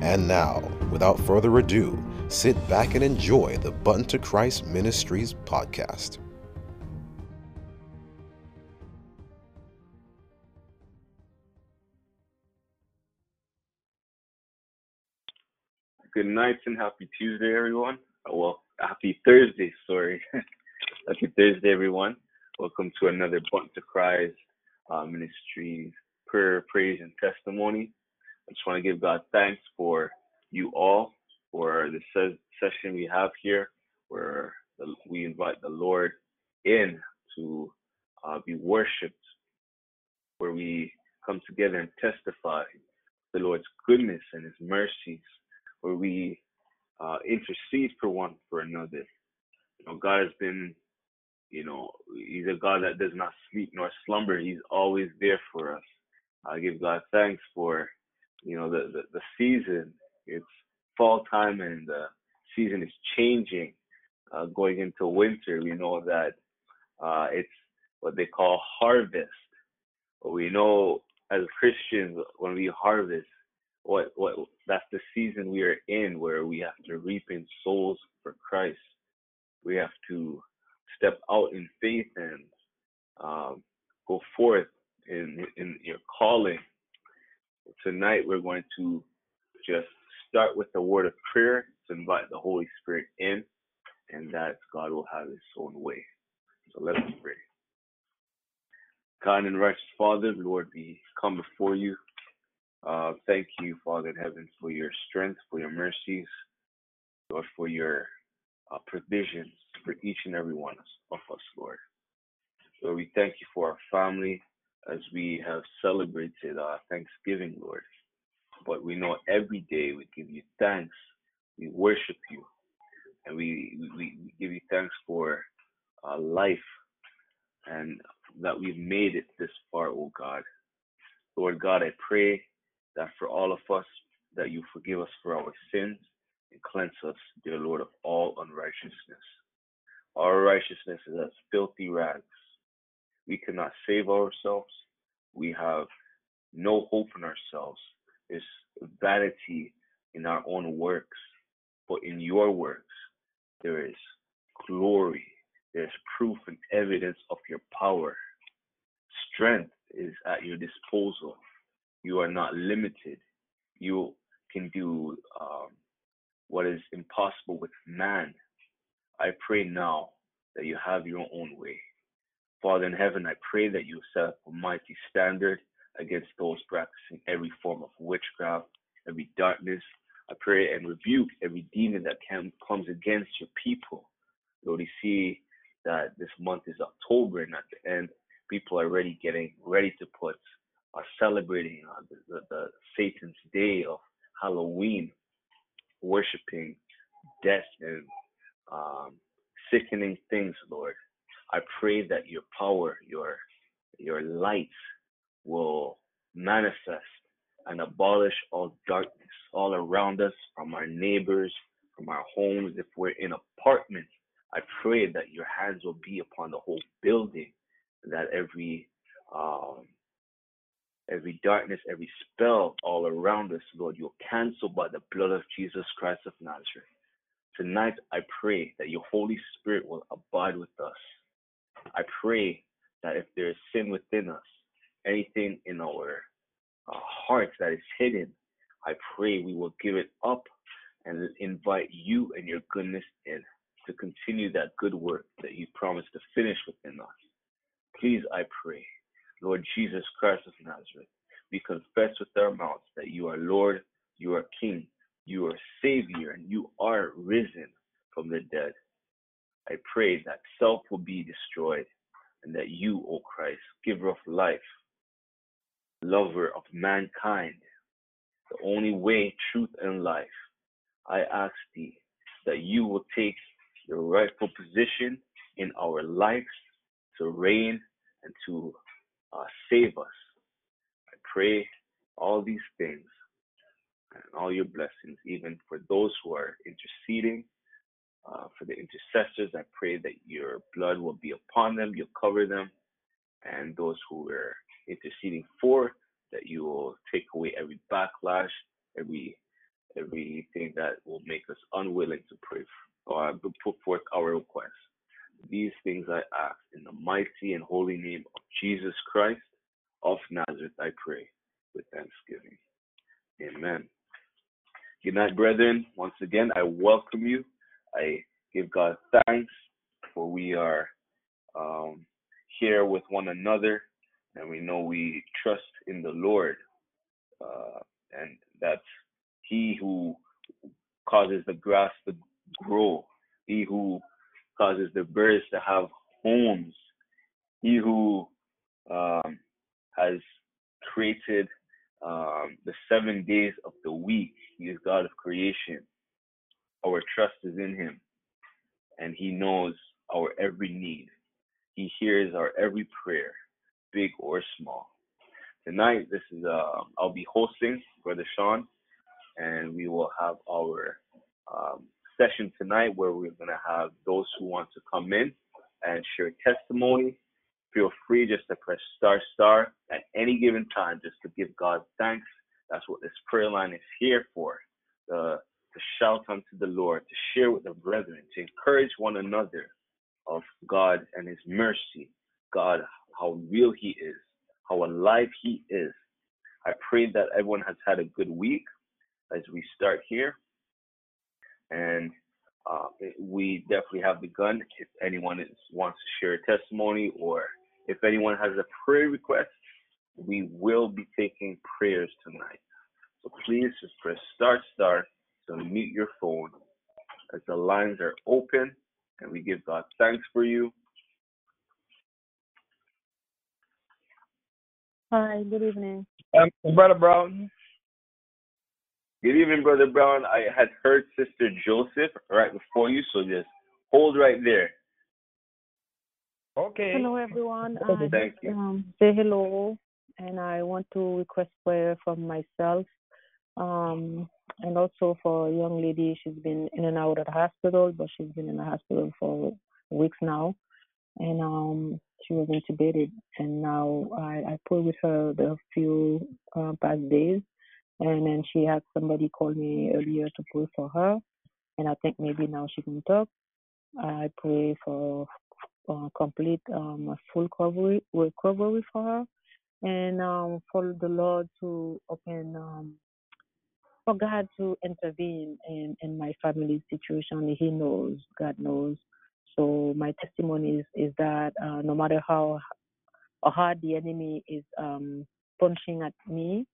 And now, without further ado, sit back and enjoy the Button to Christ Ministries podcast. Good night and happy Tuesday, everyone. Oh, well, happy Thursday, sorry. happy Thursday, everyone. Welcome to another Button to Christ uh, Ministries prayer, praise, and testimony. I just want to give God thanks for you all for the se- session we have here, where the, we invite the Lord in to uh, be worshipped, where we come together and testify the Lord's goodness and His mercies, where we uh, intercede for one for another. You know, God has been, you know, He's a God that does not sleep nor slumber. He's always there for us. I give God thanks for, you know, the, the, the season. It's fall time and the season is changing. Uh, going into winter, we know that uh, it's what they call harvest. We know as Christians, when we harvest, what what that's the season we are in where we have to reap in souls for Christ. We have to step out in faith and um, go forth in in your calling. Tonight we're going to just start with a word of prayer to invite the Holy Spirit in, and that God will have His own way. So let us pray. Kind and righteous Father, Lord, we come before you. Uh, thank you, Father in heaven, for your strength, for your mercies, Lord, for your uh, provisions for each and every one of us, Lord. Lord, we thank you for our family as we have celebrated our Thanksgiving, Lord. But we know every day we give you thanks, we worship you, and we, we, we give you thanks for uh, life and that we've made it this far, oh God. Lord God, I pray that for all of us, that you forgive us for our sins and cleanse us, dear Lord, of all unrighteousness. Our righteousness is as filthy rags. We cannot save ourselves. We have no hope in ourselves. There's vanity in our own works, but in your works, there is glory. There's proof and evidence of your power. Strength is at your disposal. You are not limited. You can do um, what is impossible with man. I pray now that you have your own way. Father in heaven, I pray that you set up a mighty standard against those practicing every form of witchcraft, every darkness. I pray and rebuke every demon that can, comes against your people. Lord, you see that this month is October, and at the end, people are already getting ready to put, are celebrating uh, the, the, the Satan's day of Halloween, worshiping death and um, sickening things, Lord. I pray that your power, your your light will manifest and abolish all darkness all around us, from our neighbors, from our homes. If we're in apartments, I pray that your hands will be upon the whole building, that every um, every darkness, every spell all around us, Lord, you'll cancel by the blood of Jesus Christ of Nazareth. Tonight, I pray that your Holy Spirit will abide with us. I pray that if there is sin within us, anything in our uh, hearts that is hidden, I pray we will give it up and invite you and your goodness in to continue that good work that you promised to finish within us. Please, I pray, Lord Jesus Christ of Nazareth, we confess with our mouths that you are Lord, you are King, you are Savior, and you are risen from the dead. I pray that self will be destroyed and that you, O Christ, giver of life, lover of mankind, the only way, truth, and life. I ask thee that you will take your rightful position in our lives to reign and to uh, save us. I pray all these things and all your blessings, even for those who are interceding, uh, for the intercessors. I pray that your blood will be upon them, you'll cover them, and those who are interceding for, that you will take away every backlash, every everything that will make us unwilling to pray or uh, put forth our requests. These things I ask in the mighty and holy name of Jesus Christ of Nazareth, I pray with thanksgiving. Amen. Good night, brethren. Once again, I welcome you. I give God thanks for we are um, here with one another and we know we trust in the Lord. Uh, and that's He who causes the grass to grow, He who causes the birds to have homes, He who um, has created um, the seven days of the week. He is God of creation. Our trust is in Him, and He knows our every need. He hears our every prayer, big or small. Tonight, this is uh, I'll be hosting Brother Sean, and we will have our um, session tonight where we're going to have those who want to come in and share testimony feel free just to press star star at any given time just to give God thanks. That's what this prayer line is here for. To shout unto the Lord, to share with the brethren, to encourage one another of God and His mercy, God, how real He is, how alive He is. I pray that everyone has had a good week as we start here. And uh, we definitely have begun. If anyone is, wants to share a testimony or if anyone has a prayer request, we will be taking prayers tonight. So please just press start start to mute your phone as the lines are open and we give God thanks for you. Hi, good evening. Um, Brother Brown. Good evening, Brother Brown. I had heard Sister Joseph right before you, so just hold right there. Okay. Hello, everyone. I Thank you. Um, say hello, and I want to request prayer from myself, um, and also for a young lady. She's been in and out of the hospital, but she's been in the hospital for weeks now, and um, she was intubated. And now I, I prayed with her the few uh, past days, and then she had somebody call me earlier to pray for her, and I think maybe now she can talk. I pray for uh, complete um, full recovery, recovery for her, and um, for the Lord to open, um, for God to intervene in, in my family situation. He knows, God knows. So my testimony is, is that uh, no matter how hard the enemy is um, punching at me,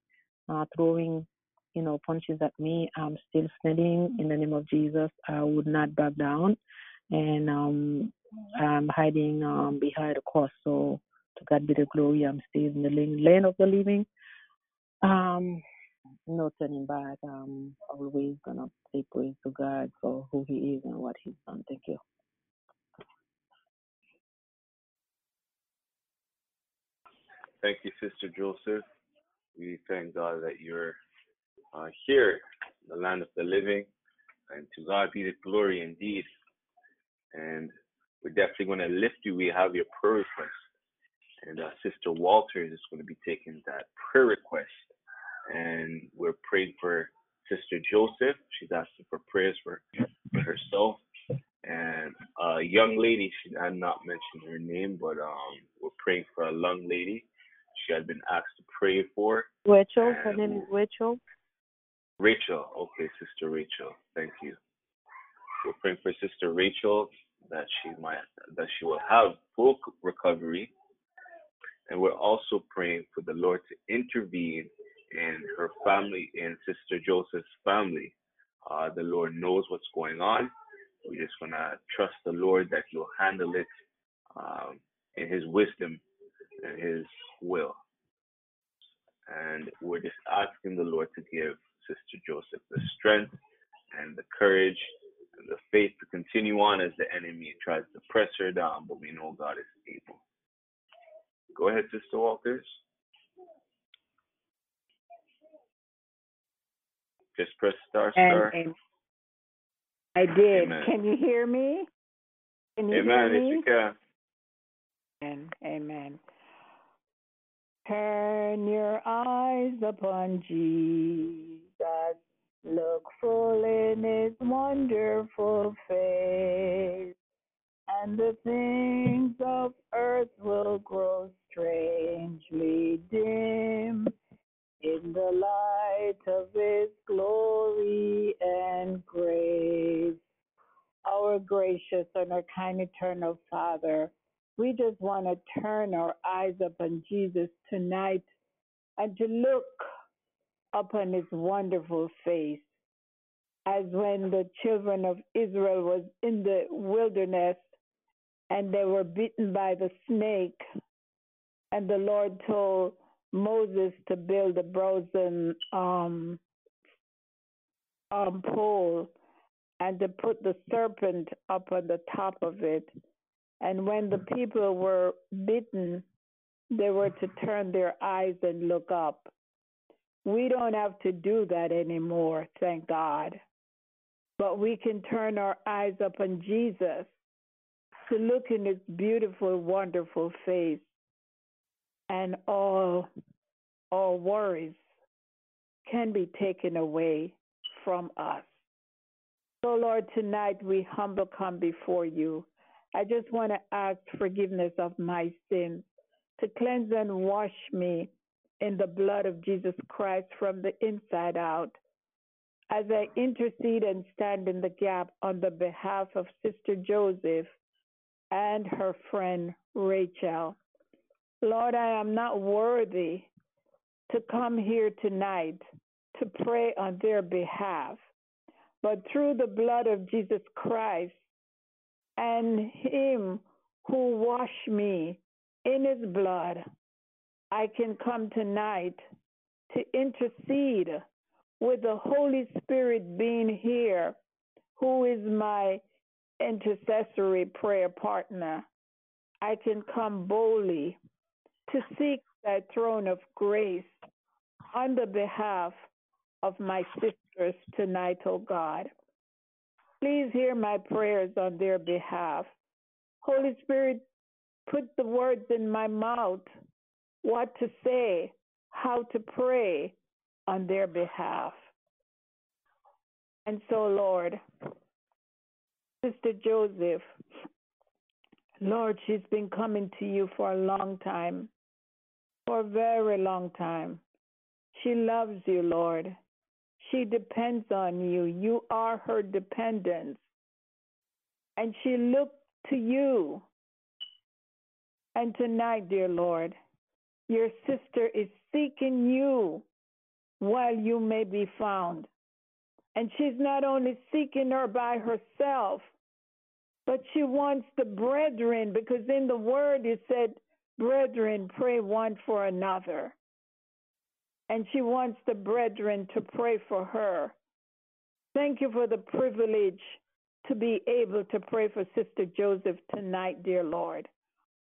uh, throwing you know punches at me, I'm still standing in the name of Jesus. I would not back down, and um, I'm hiding um, behind a cross. So to God be the glory. I'm still in the land of the living. Um, no turning back. I'm always gonna say praise to God for who He is and what He's done. Thank you. Thank you, Sister Joseph. We thank God that you're uh, here, in the land of the living, and to God be the glory indeed. And we're definitely going to lift you. We have your prayer request. And uh, Sister Walters is going to be taking that prayer request. And we're praying for Sister Joseph. She's asking for prayers for, for herself. And a young lady, she had not mentioned her name, but um, we're praying for a young lady. She had been asked to pray for. Rachel, her name is Rachel. Rachel, okay, Sister Rachel, thank you. We're praying for Sister Rachel that she might that she will have full recovery. And we're also praying for the Lord to intervene in her family, and Sister Joseph's family. Uh, the Lord knows what's going on. We're just gonna trust the Lord that He'll handle it um, in His wisdom and His will. And we're just asking the Lord to give Sister Joseph the strength and the courage and the faith to continue on as the enemy tries to press her down, but we know God is able. Go ahead, Sister Walters. Just press star star. And, and I did. Amen. Can you hear me? Can you Amen. hear Yes, me? you can. Amen. Amen. Turn your eyes upon Jesus. Look full in his wonderful face, and the things of earth will grow strangely dim in the light of his glory and grace. Our gracious and our kind eternal Father, we just want to turn our eyes upon Jesus tonight and to look upon his wonderful face as when the children of Israel was in the wilderness and they were bitten by the snake and the Lord told Moses to build a brazen um, um, pole and to put the serpent up on the top of it. And when the people were bitten, they were to turn their eyes and look up. We don't have to do that anymore, thank God. But we can turn our eyes upon Jesus to look in his beautiful, wonderful face, and all all worries can be taken away from us. So, Lord, tonight we humble come before you. I just want to ask forgiveness of my sins, to cleanse and wash me in the blood of Jesus Christ from the inside out. As I intercede and stand in the gap on the behalf of Sister Joseph and her friend Rachel. Lord, I am not worthy to come here tonight to pray on their behalf, but through the blood of Jesus Christ and Him who washed me in His blood, I can come tonight to intercede with the Holy Spirit being here, who is my intercessory prayer partner. I can come boldly to seek thy throne of grace on the behalf of my sisters tonight, O God. Please hear my prayers on their behalf. Holy Spirit, put the words in my mouth, what to say, how to pray on their behalf. And so, Lord, Sister Joseph, Lord, she's been coming to you for a long time, for a very long time. She loves you, Lord. She depends on you. You are her dependence. And she looked to you. And tonight, dear Lord, your sister is seeking you while you may be found. And she's not only seeking her by herself, but she wants the brethren, because in the word it said, brethren, pray one for another. And she wants the brethren to pray for her. Thank you for the privilege to be able to pray for Sister Joseph tonight, dear Lord.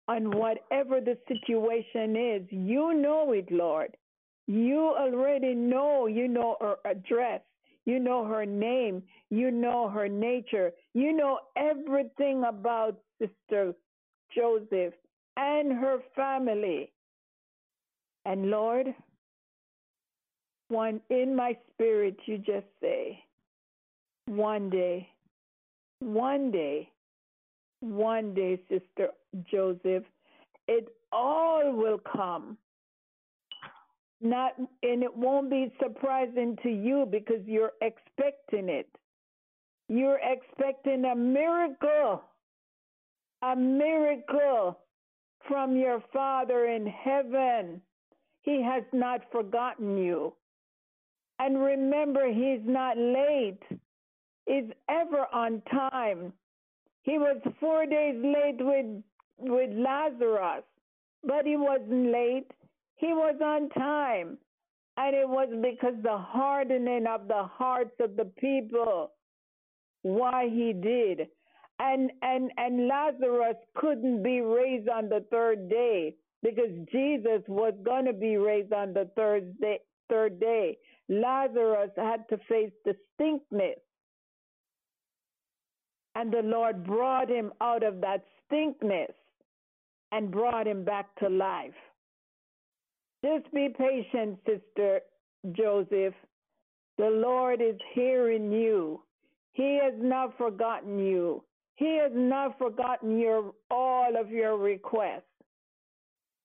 On whatever the situation is, you know it, Lord. You already know, you know her address, you know her name, you know her nature, you know everything about Sister Joseph and her family. And Lord, one in my spirit, you just say, one day, one day, one day, Sister Joseph, it all will come. Not and it won't be surprising to you because you're expecting it. You're expecting a miracle. A miracle from your Father in heaven. He has not forgotten you. And remember, He's not late, He's ever on time. He was four days late with, with Lazarus, but He wasn't late. He was on time. And it was because the hardening of the hearts of the people why he did. And and and Lazarus couldn't be raised on the third day because Jesus was going to be raised on the third day, third day. Lazarus had to face distinctness. And the Lord brought him out of that stinkness and brought him back to life. Just be patient, Sister Joseph. The Lord is hearing you. He has not forgotten you. He has not forgotten your all of your requests.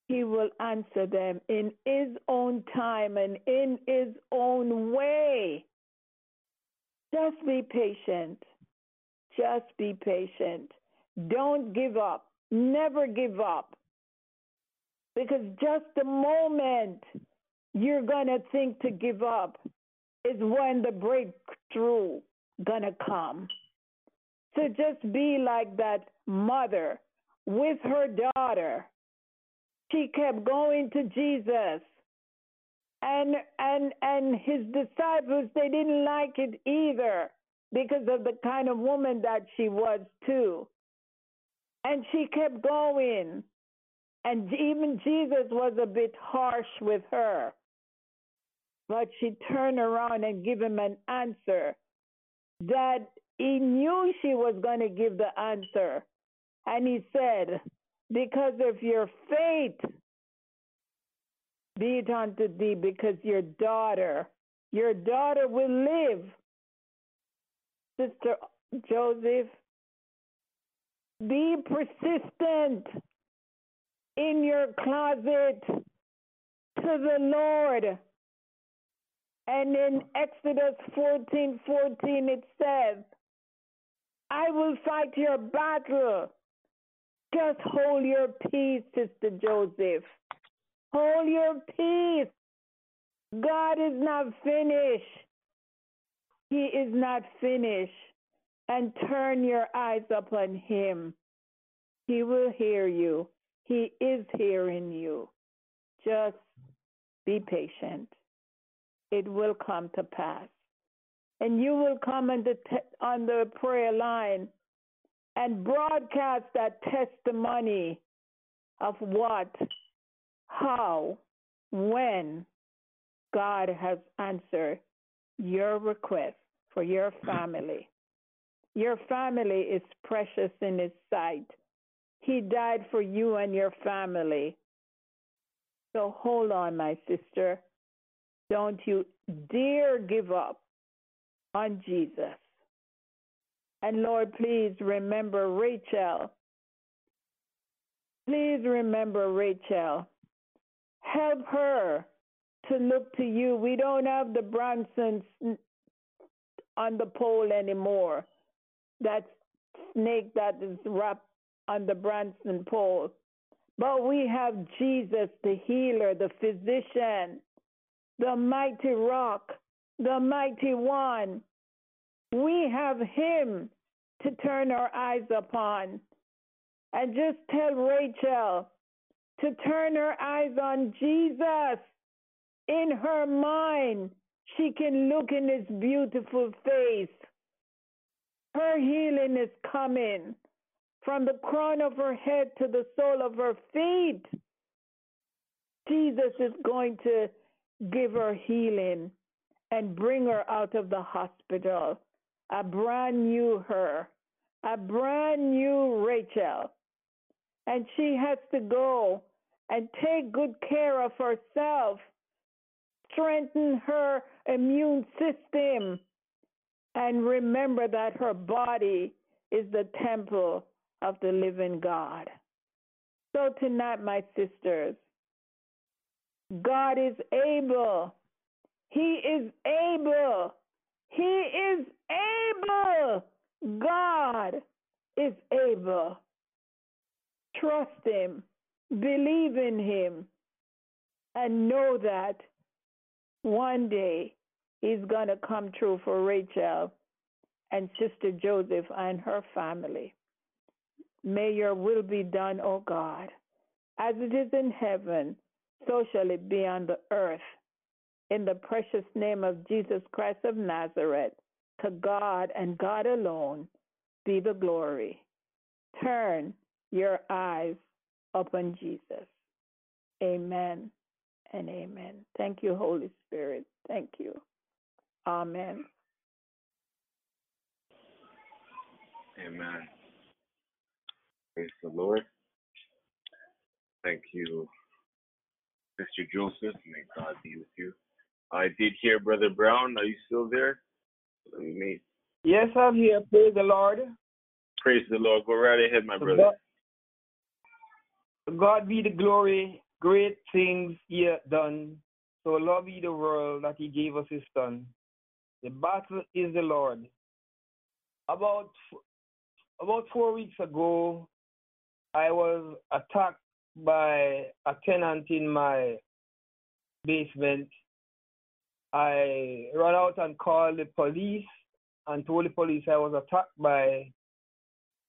He will answer them in his own time and in his own way. Just be patient. Just be patient. Don't give up. Never give up. Because just the moment you're going to think to give up is when the breakthrough going to come. So just be like that mother with her daughter. She kept going to Jesus. And and and his disciples they didn't like it either because of the kind of woman that she was too. And she kept going. And even Jesus was a bit harsh with her. But she turned around and gave him an answer that he knew she was going to give the answer. And he said, Because of your faith, be it unto thee, because your daughter, your daughter will live. Sister Joseph, be persistent in your closet to the Lord. And in Exodus 14 14, it says, I will fight your battle. Just hold your peace, Sister Joseph. Hold your peace. God is not finished. He is not finished. And turn your eyes upon Him. He will hear you. He is hearing you. Just be patient. It will come to pass. And you will come on the, te- on the prayer line and broadcast that testimony of what, how, when God has answered your request for your family. Your family is precious in His sight. He died for you and your family. So hold on, my sister. Don't you dare give up on Jesus. And Lord, please remember Rachel. Please remember Rachel. Help her to look to you. We don't have the Bronsons on the pole anymore. That snake that is wrapped on the brazen pole. But we have Jesus, the healer, the physician, the mighty rock, the mighty one. We have him to turn our eyes upon. And just tell Rachel to turn her eyes on Jesus in her mind. She can look in his beautiful face. Her healing is coming from the crown of her head to the sole of her feet. Jesus is going to give her healing and bring her out of the hospital. A brand new her, a brand new Rachel. And she has to go and take good care of herself, strengthen her immune system, and remember that her body is the temple of the living God. So tonight, my sisters, God is able. He is able. He is able. God is able. Trust Him, believe in Him, and know that one day He's going to come true for Rachel and Sister Joseph and her family. May your will be done, O God. As it is in heaven, so shall it be on the earth. In the precious name of Jesus Christ of Nazareth, To God and God alone be the glory. Turn your eyes upon Jesus. Amen and amen. Thank you, Holy Spirit. Thank you. Amen. Amen. Praise the Lord. Thank you, Mr. Joseph. May God be with you. I did hear Brother Brown. Are you still there? Let me Yes, I'm here. Praise the Lord. praise the Lord. Go right ahead, my brother. God, God be the glory. Great things he hath done. So love he the world that he gave us his son. The battle is the Lord. About about four weeks ago, I was attacked by a tenant in my basement. I ran out and called the police and told the police I was attacked by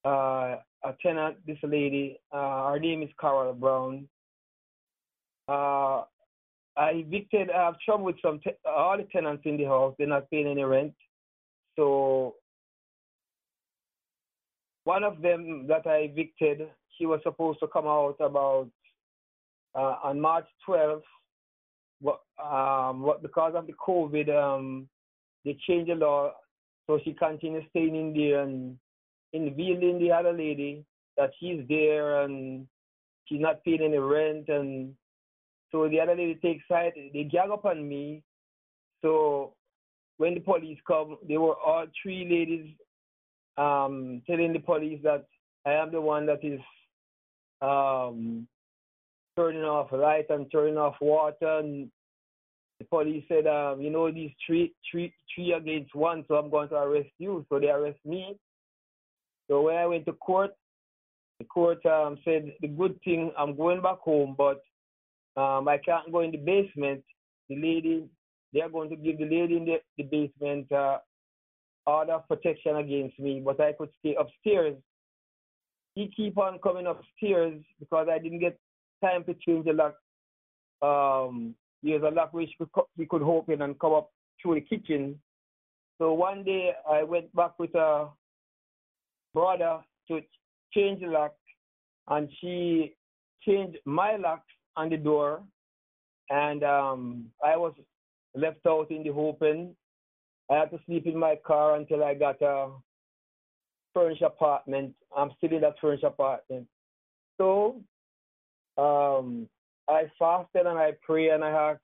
uh, a tenant, this lady. Uh, her name is Carol Brown. Uh, I evicted, I have trouble with some, te- all the tenants in the house. They're not paying any rent. So one of them that I evicted, she was supposed to come out about uh, on March 12th. But, um, but because of the COVID, um, they changed the law, so she continues staying in there and interviewing the other lady that she's there and she's not paying any rent and so the other lady takes side they gang up on me. So when the police come they were all three ladies um telling the police that i am the one that is um turning off light and turning off water and the police said um you know these three three three against one so i'm going to arrest you so they arrest me so when i went to court the court um, said the good thing I'm going back home, but um, I can't go in the basement. The lady, they are going to give the lady in the, the basement uh, order of protection against me, but I could stay upstairs. He keep on coming upstairs because I didn't get time to change the lock. Um, there's a lock which we could, we could open and come up through the kitchen. So one day I went back with a brother to change the lock, and she changed my lock on the door, and um, I was left out in the open. I had to sleep in my car until I got a furnished apartment. I'm still in that furnished apartment. So um, I fasted and I pray and I asked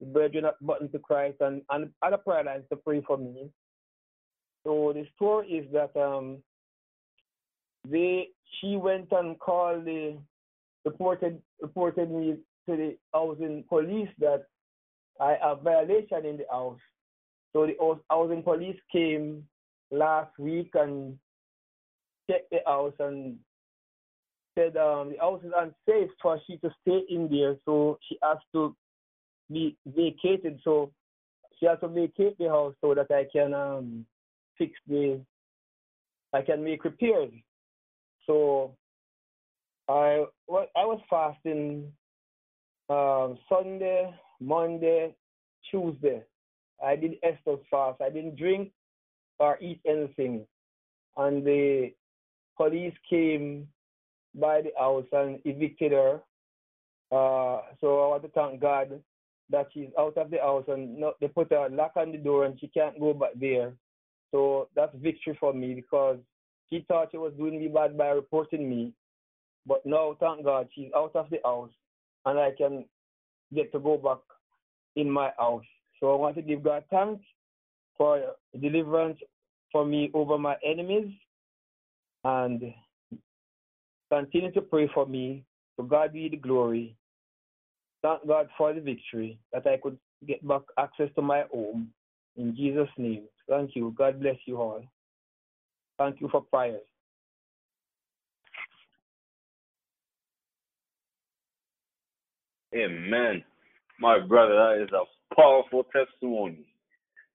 the brethren at Button to Christ and, and other prayer lines to pray for me. So the story is that um, they she went and called the reported reported me to the housing police that I have violation in the house. So the housing police came last week and checked the house and said um, the house is unsafe for she to stay in there. So she has to be vacated. So she has to vacate the house so that I can um, fix the I can make repairs. So I I was fasting um, Sunday, Monday, Tuesday. I did Esther's fast. I didn't drink or eat anything. And the police came by the house and evicted her. Uh, so I want to thank God that she's out of the house and no, they put a lock on the door and she can't go back there. So that's victory for me because she thought she was doing me bad by reporting me. But now, thank God, she's out of the house and I can get to go back in my house. So I want to give God thanks for deliverance for me over my enemies and continue to pray for me. To God be the glory. Thank God for the victory that I could get back access to my home. In Jesus' name. Thank you. God bless you all. Thank you for prayers. Amen. My brother, that is a powerful testimony.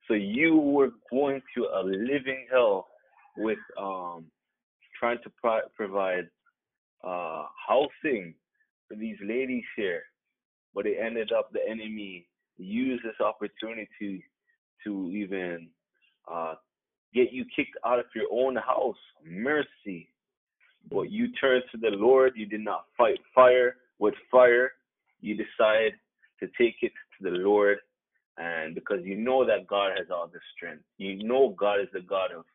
So you were going to a living hell with um trying to pro- provide uh housing for these ladies here, but it ended up the enemy used this opportunity to even uh get you kicked out of your own house. Mercy. But you turned to the Lord. You did not fight fire with fire. You decide to take it to the Lord. And because you know that God has all the strength, you know God is the God of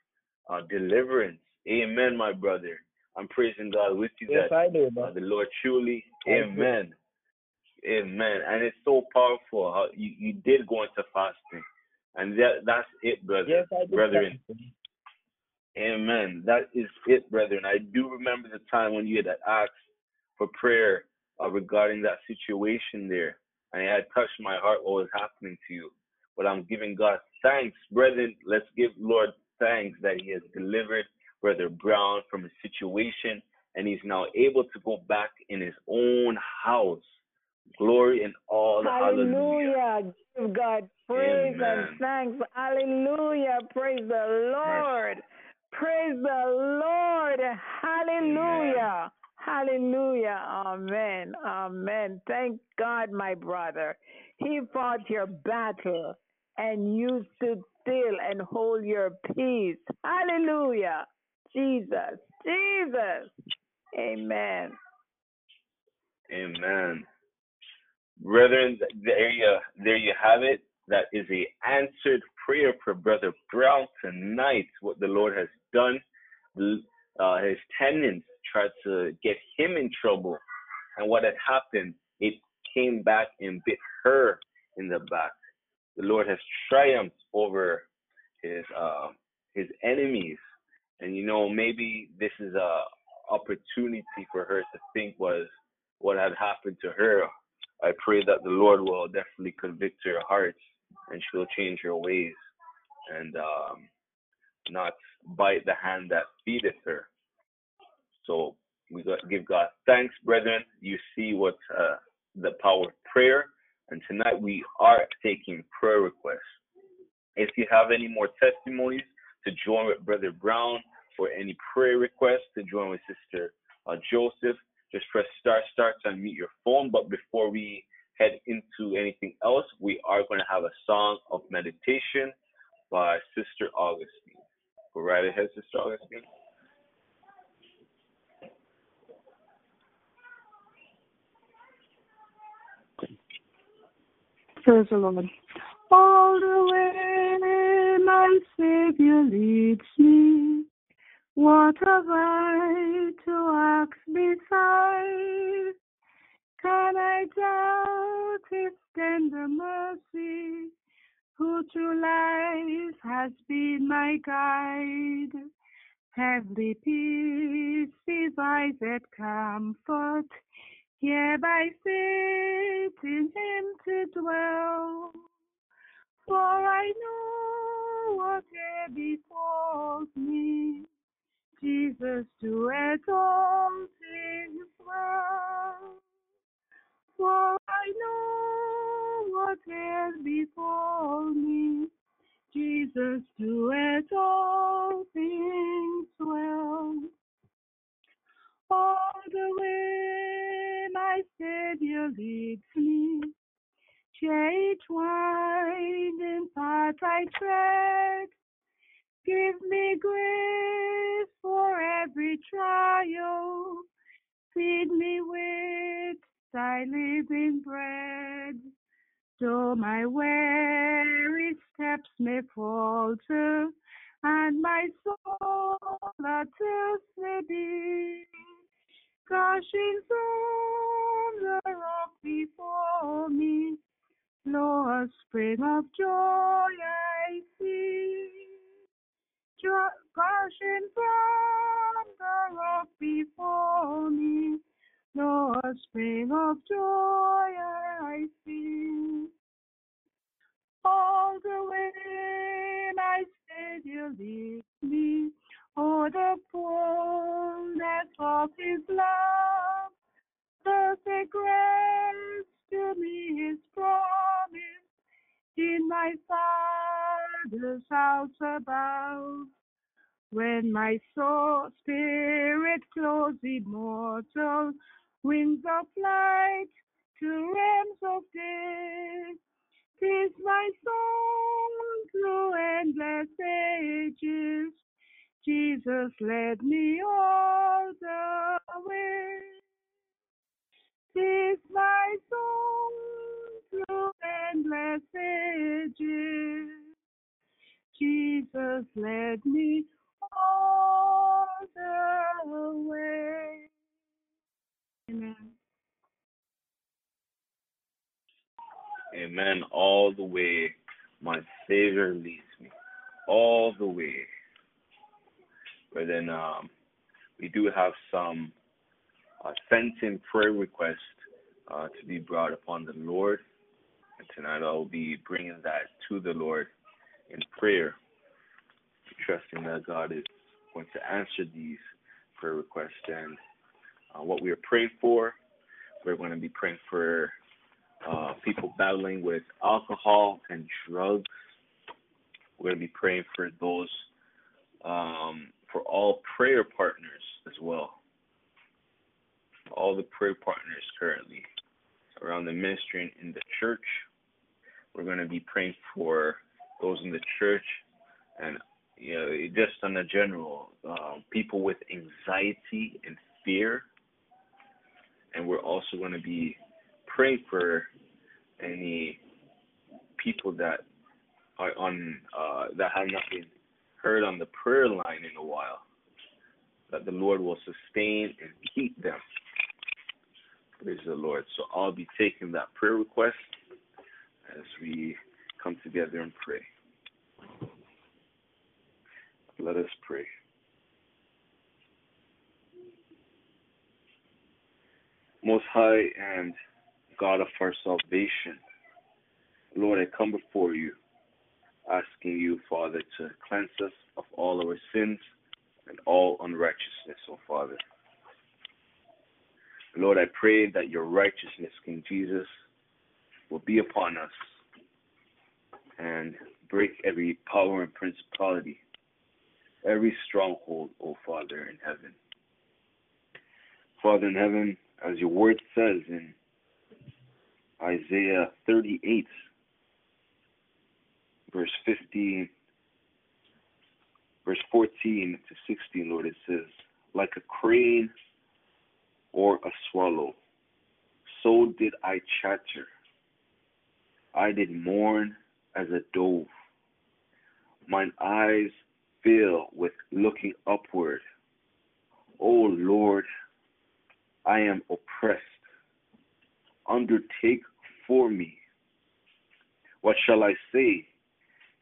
uh, deliverance. Amen, my brother. I'm praising God with you Yes, that I do. uh, the Lord truly, amen, amen. And it's so powerful how you, you did go into fasting, and that that's it, brother, yes, I do. brethren. Amen. That is it, brethren. I do remember the time when you had asked for prayer uh, regarding that situation there, and it had touched my heart what was happening to you. But I'm giving God thanks, brethren. Let's give Lord thanks that He has delivered Brother Brown from his situation, and he's now able to go back in his own house. Glory and all the hallelujah. Hallelujah. Give God praise Amen. and thanks. Hallelujah. Praise the Lord. Praise the Lord. Hallelujah. Hallelujah. Amen. Amen. Thank God, my brother. He fought your battle and you stood still and hold your peace. Hallelujah. Jesus. Jesus. Amen. Amen. Brethren, there you, there you have it. That is a answered prayer for Brother Brown tonight. What the Lord has done. Uh, his tenants tried to get him in trouble. And what had happened, it came back and bit her in the back. The Lord has triumphed over his uh, his enemies. And you know, maybe this is a opportunity for her to think was what had happened to her. I pray that the Lord will definitely convict her heart and she'll change her ways and um, not bite the hand that feedeth her. So we got give God thanks, brethren. You see what uh, the power of prayer, and tonight we are taking prayer requests. If you have any more testimonies to join with Brother Brown or any prayer requests to join with Sister uh, Joseph, just press star star to unmute your phone. But before we head into anything else, we are going to have a song of meditation by Sister Augustine. Go right ahead, Sister Augustine. Praise the Lord. All the way my Savior leads me. What have I to ask beside? Can I doubt His tender mercy? Who through life has been my guide? Heavenly peace, divided comfort, here by faith in Him to dwell. For I know whatever befalls me, Jesus doeth all things well. For I know whatever befalls me, Jesus doeth all things well. All the way my Savior leads me, each winding path I tread. Give me grace for every trial. Feed me with thy living bread. Though my weary steps may falter, and my soul at may be, gushing from the rock before me, flow a spring of joy I see. Jo- gushing from the rock before me, a spring of joy I see. All the way my Savior leads me, oh the fullness of His love, the grace to me is promised in my Father's house above. When my soul spirit flows immortal, wings of light to realms of day, Tis my song through endless ages. Jesus led me all the way. Tis my song through endless ages. Jesus led me all the way. Amen. Amen. All the way, my Savior leads me. All the way. But then um, we do have some uh, sent in prayer requests uh, to be brought upon the Lord. And tonight I'll be bringing that to the Lord in prayer, trusting that God is going to answer these prayer requests. And uh, what we are praying for, we're going to be praying for uh, people battling with alcohol and drugs. We're going to be praying for those, um, for all prayer partners as well. All the prayer partners currently around the ministry and in the church. We're going to be praying for those in the church and you know, just on a general, uh, people with anxiety and fear. And we're also going to be praying for any people that are on uh, that have not been heard on the prayer line in a while. That the Lord will sustain and keep them. Praise the Lord. So I'll be taking that prayer request as we come together and pray. Let us pray. Most High and God of our salvation, Lord, I come before you, asking you, Father, to cleanse us of all our sins and all unrighteousness, O Father. Lord, I pray that your righteousness, King Jesus, will be upon us and break every power and principality, every stronghold, O Father in heaven. Father in heaven, as your word says in Isaiah 38, verse 15, verse 14 to 16, Lord, it says, like a crane or a swallow, so did I chatter. I did mourn as a dove. Mine eyes fill with looking upward. O Lord, I am oppressed. Undertake for me. What shall I say?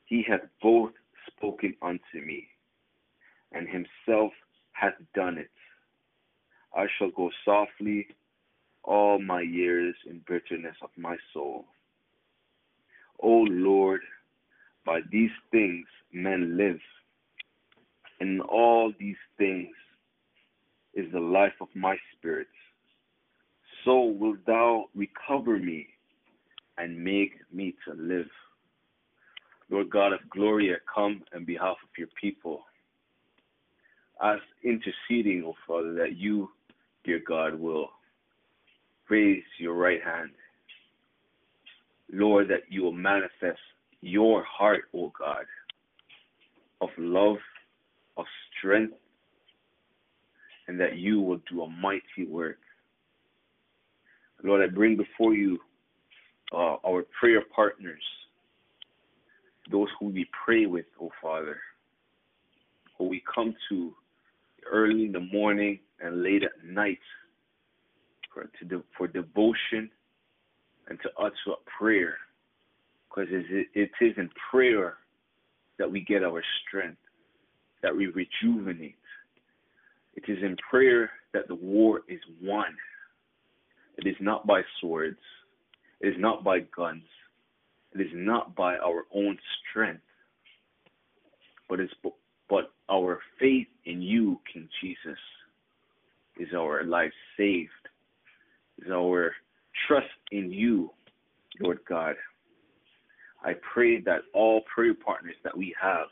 He hath both spoken unto me, and himself hath done it. I shall go softly all my years in bitterness of my soul. O Lord, by these things men live, and all these things is the life of my spirit. So wilt thou recover me and make me to live. Lord God of glory, I come on behalf of your people, as interceding, O Father, that you, dear God, will raise your right hand. Lord, that you will manifest your heart, O God, of love, of strength, and that you will do a mighty work. Lord, I bring before you uh, our prayer partners, those who we pray with, oh Father, who we come to early in the morning and late at night for, de- for devotion and to utter a prayer. Because it is in prayer that we get our strength, that we rejuvenate. It is in prayer that the war is won. It is not by swords. It is not by guns. It is not by our own strength. But it's but our faith in you, King Jesus, is our life saved. Is our trust in you, Lord God. I pray that all prayer partners that we have,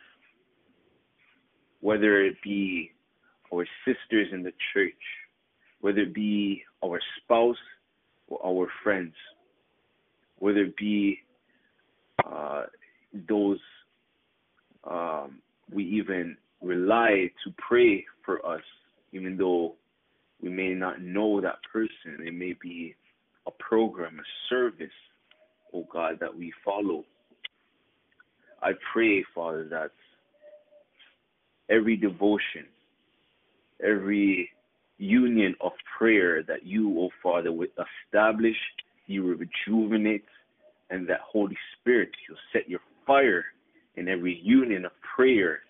whether it be our sisters in the church, whether it be our spouse or our friends, whether it be uh, those um, we even rely to pray for us, even though we may not know that person. It may be a program, a service, oh God, that we follow. I pray, Father, that every devotion, every union of prayer that you, oh Father, would establish, you will rejuvenate, and that Holy Spirit, you'll set your fire in every union of prayer.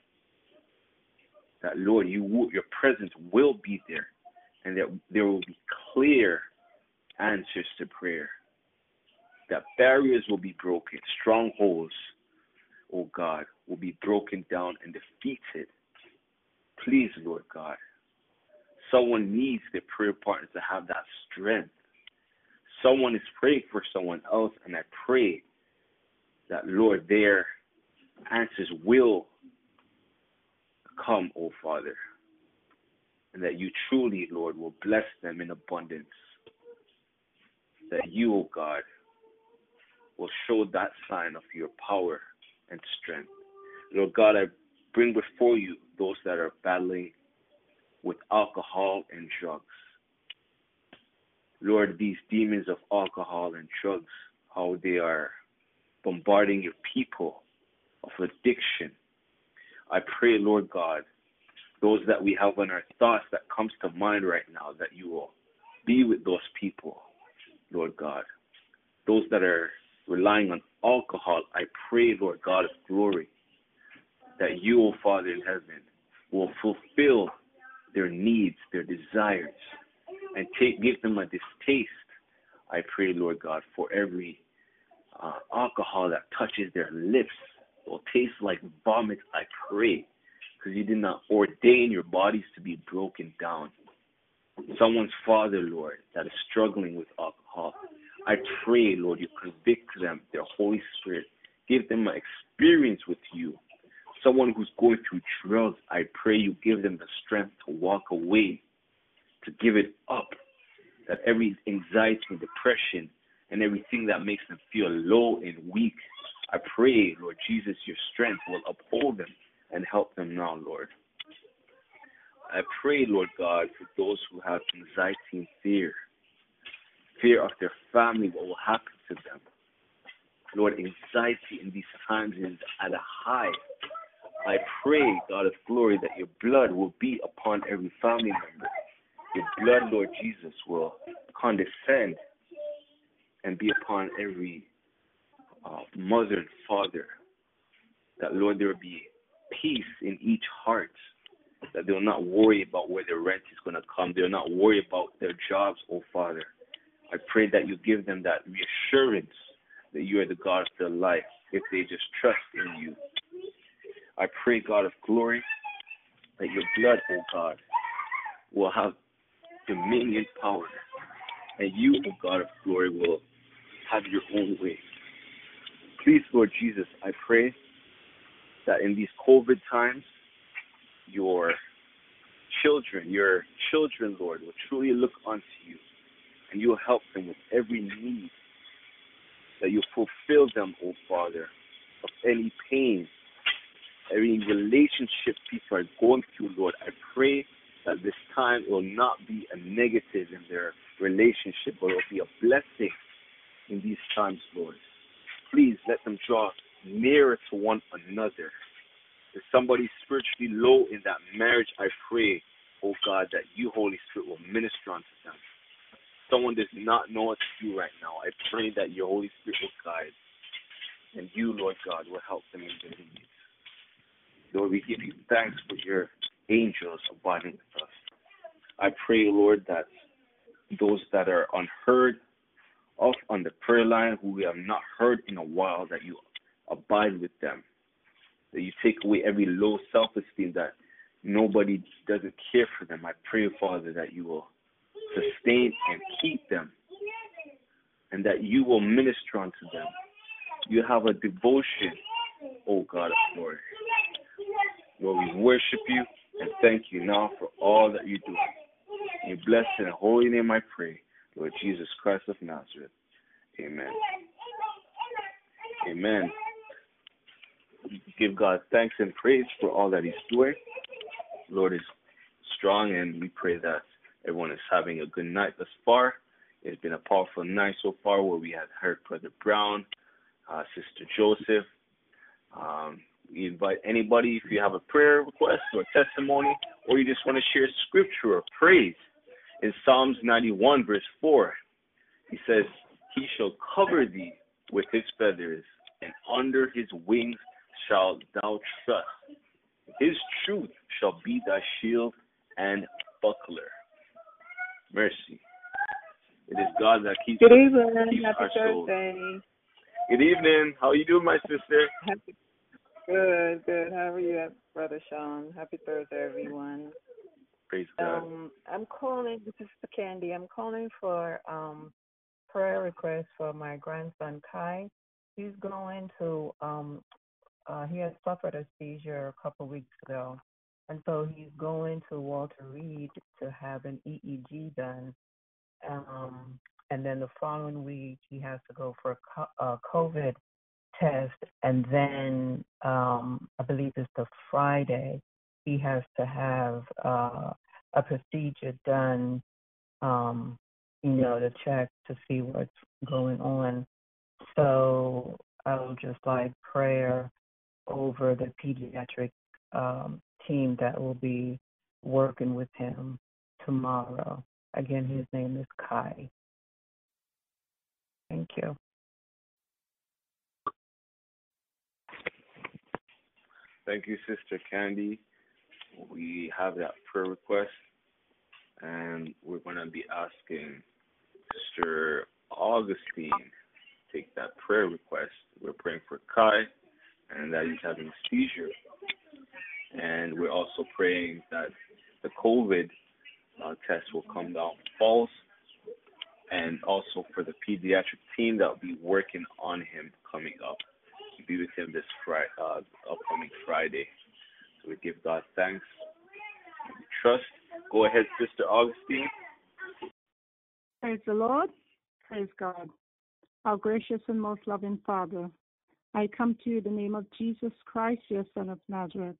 That Lord, you your presence will be there, and that there will be clear answers to prayer. That barriers will be broken, strongholds, oh God, will be broken down and defeated. Please, Lord God, someone needs their prayer partner to have that strength. Someone is praying for someone else, and I pray that, Lord, their answers will come, oh Father, and that you truly, Lord, will bless them in abundance. That you, oh God, will show that sign of your power and strength. Lord God, I bring before you those that are battling with alcohol and drugs. Lord, these demons of alcohol and drugs, how they are bombarding your people of addiction. I pray, Lord God, those that we have on our thoughts that comes to mind right now, that you will be with those people, Lord God. Those that are relying on alcohol, I pray, Lord God of glory, that you, O Father in heaven, will fulfill their needs, their desires, and take give them a distaste. I pray, Lord God, for every uh, alcohol that touches their lips will taste like vomit. I pray, because you did not ordain your bodies to be broken down. Someone's father, Lord, that is struggling with alcohol. I pray, Lord, you convict them, their Holy Spirit. Give them an experience with you. Someone who's going through drugs, I pray you give them the strength to walk away, to give it up. That every anxiety and depression and everything that makes them feel low and weak, I pray, Lord Jesus, your strength will uphold them and help them now, Lord. I pray, Lord God, for those who have anxiety and fear fear of their family, what will happen to them. Lord, anxiety in these times is at a high. I pray, God of glory, that your blood will be upon every family member. Your blood, Lord Jesus, will condescend and be upon every uh, mother and father. That, Lord, there will be peace in each heart. That they will not worry about where their rent is going to come. They will not worry about their jobs, oh Father. I pray that you give them that reassurance that you are the God of their life if they just trust in you. I pray, God of glory, that your blood, oh God, will have dominion power. And you, oh God of glory, will have your own way. Please, Lord Jesus, I pray that in these COVID times, your children, your children, Lord, will truly look unto you and you'll help them with every need. That you fulfill them, O oh Father, of any pain, any relationship people are going through, Lord. I pray that this time will not be a negative in their relationship, but it will be a blessing in these times, Lord. Please let them draw nearer to one another. If somebody's spiritually low in that marriage, I pray, oh God, that you, Holy Spirit, will minister unto them someone does not know what to do right now, I pray that your Holy Spirit will guide and you, Lord God, will help them in their needs. Lord, we give you thanks for your angels abiding with us. I pray, Lord, that those that are unheard of on the prayer line who we have not heard in a while, that you abide with them. That you take away every low self esteem that nobody doesn't care for them. I pray, Father, that you will sustain and keep them, and that you will minister unto them. You have a devotion, O God of glory. Lord, we worship you and thank you now for all that you do. In your blessed and holy name I pray, Lord Jesus Christ of Nazareth. Amen. Amen. Give God thanks and praise for all that He's doing. Lord is strong, and we pray that everyone is having a good night thus far. It's been a powerful night so far where we have heard Brother Brown, uh, Sister Joseph. Um, we invite anybody if you have a prayer request or testimony, or you just want to share scripture or praise. In Psalms 91, verse 4, he says, He shall cover thee with his feathers, and under his wings shalt thou trust. His truth shall be thy shield and buckler. Mercy. It is God that keeps, Good evening. keeps Happy our souls. Thursday. Good evening. How are you doing, my sister? Happy. Good, good. How are you, Brother Sean? Happy Thursday, everyone. Praise God. Um, I'm calling. This is Candy. I'm calling for um prayer request for my grandson Kai. He's going to um uh he had suffered a seizure a couple weeks ago, and so he's going to Walter Reed to have an EEG done. Um, and then the following week he has to go for a COVID test, and then um I believe it's the Friday he has to have uh, a procedure done, um, you know, to check to see what's going on. So I would just like prayer over the pediatric um, team that will be working with him tomorrow. Again, his name is Kai. Thank you. Thank you, Sister Candy. We have that prayer request, and we're going to be asking Sister Augustine to take that prayer request. We're praying for Kai, and that he's having a seizure. And we're also praying that the COVID uh, test will come down false, and also for the pediatric team that will be working on him coming up to be with him this Friday, uh, upcoming Friday. So we give God thanks. We trust. Go ahead, Sister Augustine. Praise the Lord. Praise God. Our gracious and most loving Father, I come to you in the name of Jesus Christ, your Son of Nazareth.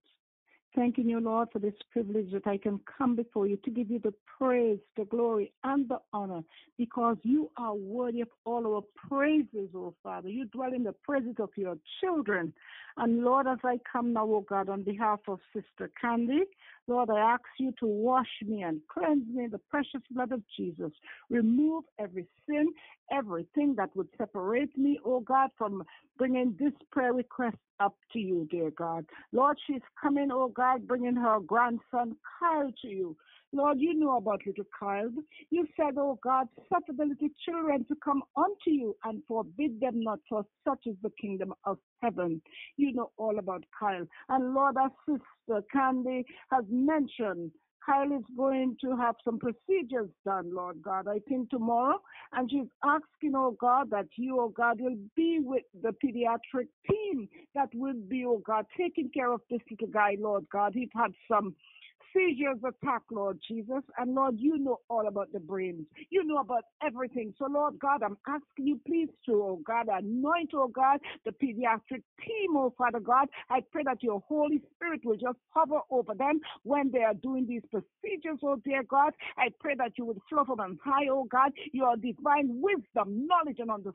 Thanking you, Lord, for this privilege that I can come before you to give you the praise, the glory, and the honor because you are worthy of all our praises, oh Father. You dwell in the presence of your children. And Lord, as I come now, oh God, on behalf of Sister Candy, Lord, I ask you to wash me and cleanse me in the precious blood of Jesus. Remove every sin, everything that would separate me, oh God, from bringing this prayer request up to you, dear God. Lord, she's coming, oh God, bringing her grandson Kyle to you. Lord, you know about little Kyle. You said, oh God, suffer the little children to come unto you and forbid them not, for such is the kingdom of heaven. You know all about Kyle. And Lord, our sister Candy has mentioned Kyle is going to have some procedures done, Lord God, I think tomorrow. And she's asking, oh God, that you, oh God, will be with the pediatric team that will be, oh God, taking care of this little guy, Lord God. He's had some seizures attack, Lord Jesus. And Lord, you know all about the brains. You know about everything. So, Lord God, I'm asking you, please, to, oh God, anoint, oh God, the pediatric team, oh Father God. I pray that your Holy Spirit will just hover over them when they are doing these procedures, oh dear God. I pray that you would flow on high, oh God, your divine wisdom, knowledge, and understanding,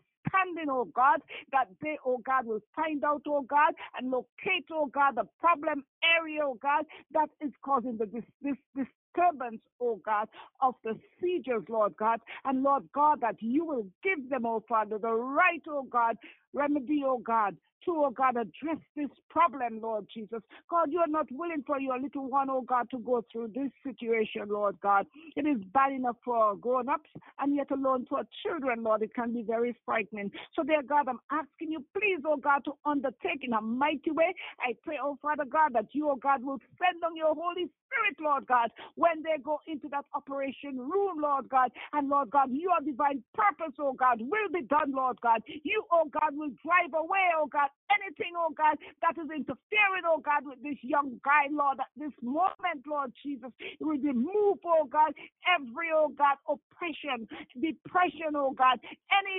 oh God, that they, oh God, will find out, oh God, and locate, oh God, the problem area, oh God, that is causing the this this disturbance, oh God, of the seizures, Lord God. And Lord God, that you will give them, oh Father, the right, oh God, remedy, oh God, to, oh God, address this problem, Lord Jesus. God, you are not willing for your little one, oh God, to go through this situation, Lord God. It is bad enough for grown ups and yet alone for children, Lord. It can be very frightening. So, dear God, I'm asking you, please, oh God, to undertake in a mighty way. I pray, oh Father God, that you, oh God, will send on your Holy Spirit, Lord God, when they go into that operation room, Lord God. And Lord God, your divine purpose, oh God, will be done, Lord God. You, oh God, will drive away, oh God, anything, oh God, that is interfering, oh God, with this young guy, Lord, at this moment, Lord Jesus. Will remove, oh God, every, oh God, oppression, depression, oh God, any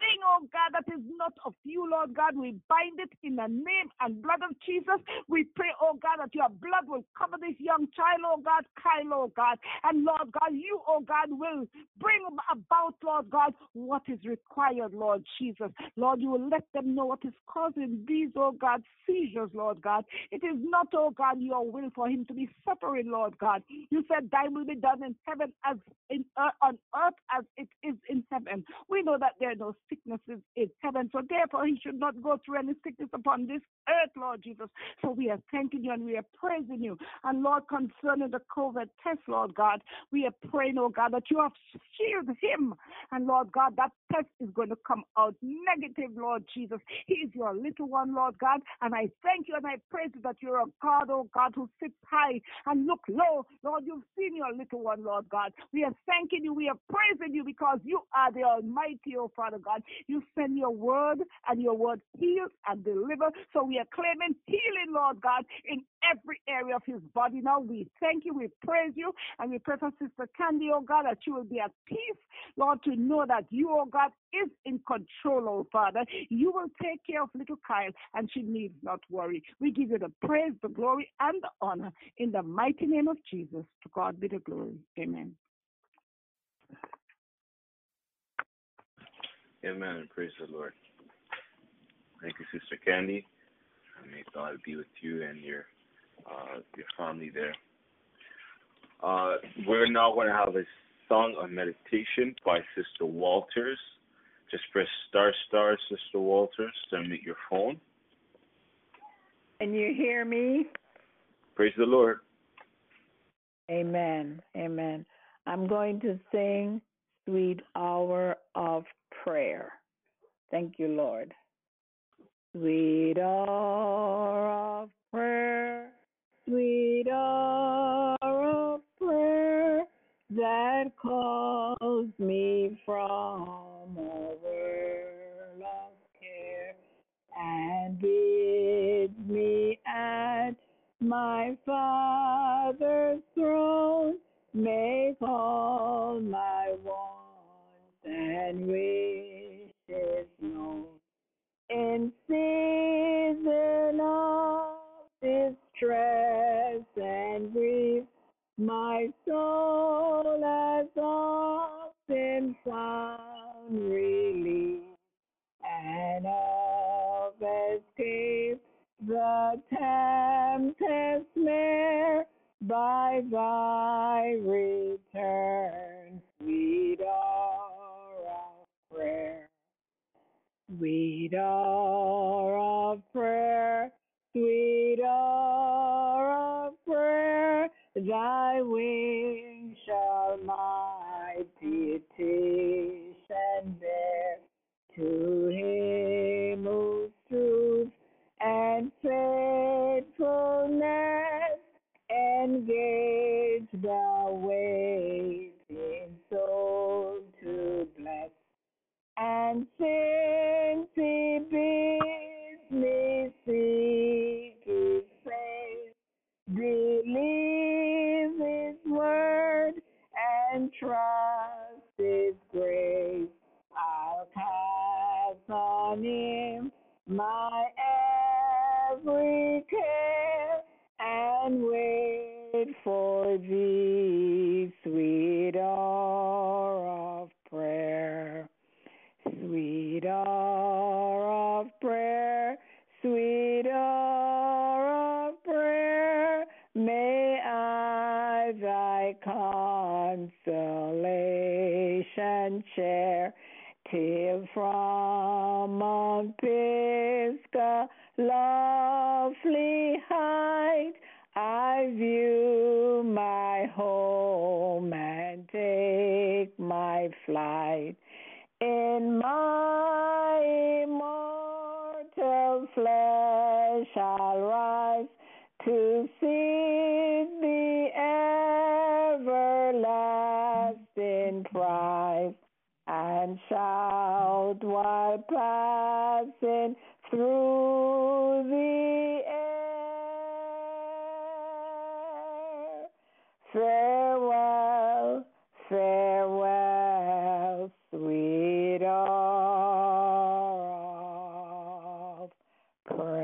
Anything, oh God, that is not of you, Lord God, we bind it in the name and blood of Jesus. We pray, oh God, that your blood will cover this young child, oh God, Kyle, oh God. And Lord God, you, oh God, will bring about, Lord God, what is required, Lord Jesus. Lord, you will let them know what is causing these, oh God, seizures, Lord God. It is not, oh God, your will for him to be suffering, Lord God. You said, Thy will be done in heaven as in uh, on earth as it is in heaven. We know that there are no sicknesses in heaven, so therefore he should not go through any sickness upon this earth, Lord Jesus. So we are thanking you and we are praising you. And Lord, concerning the COVID test, Lord God, we are praying, oh God, that you have shielded him. And Lord God, that test is going to come out negative, Lord Jesus. He is your little one, Lord God. And I thank you and I praise you that you're a God, oh God, who sits high and look low. Lord, you've seen your little one, Lord God. We are thanking you. We are praising you because you are the Almighty, oh Father God. You send your word and your word heals and delivers. So we are claiming healing, Lord God, in every area of his body. Now we thank you, we praise you, and we pray for Sister Candy, oh God, that you will be at peace, Lord, to know that you, oh God, is in control, oh Father. You will take care of little Kyle, and she needs not worry. We give you the praise, the glory, and the honor in the mighty name of Jesus. To God be the glory. Amen. Amen. Praise the Lord. Thank you, Sister Candy. And may God be with you and your uh, your family there. Uh, we're now going to have a song of meditation by Sister Walters. Just press star star, Sister Walters, to unmute your phone. Can you hear me? Praise the Lord. Amen. Amen. I'm going to sing Sweet Hour of Prayer. Thank you, Lord. Sweet hour of prayer, sweet hour of prayer that calls me Farewell, farewell, sweet hour of prayer.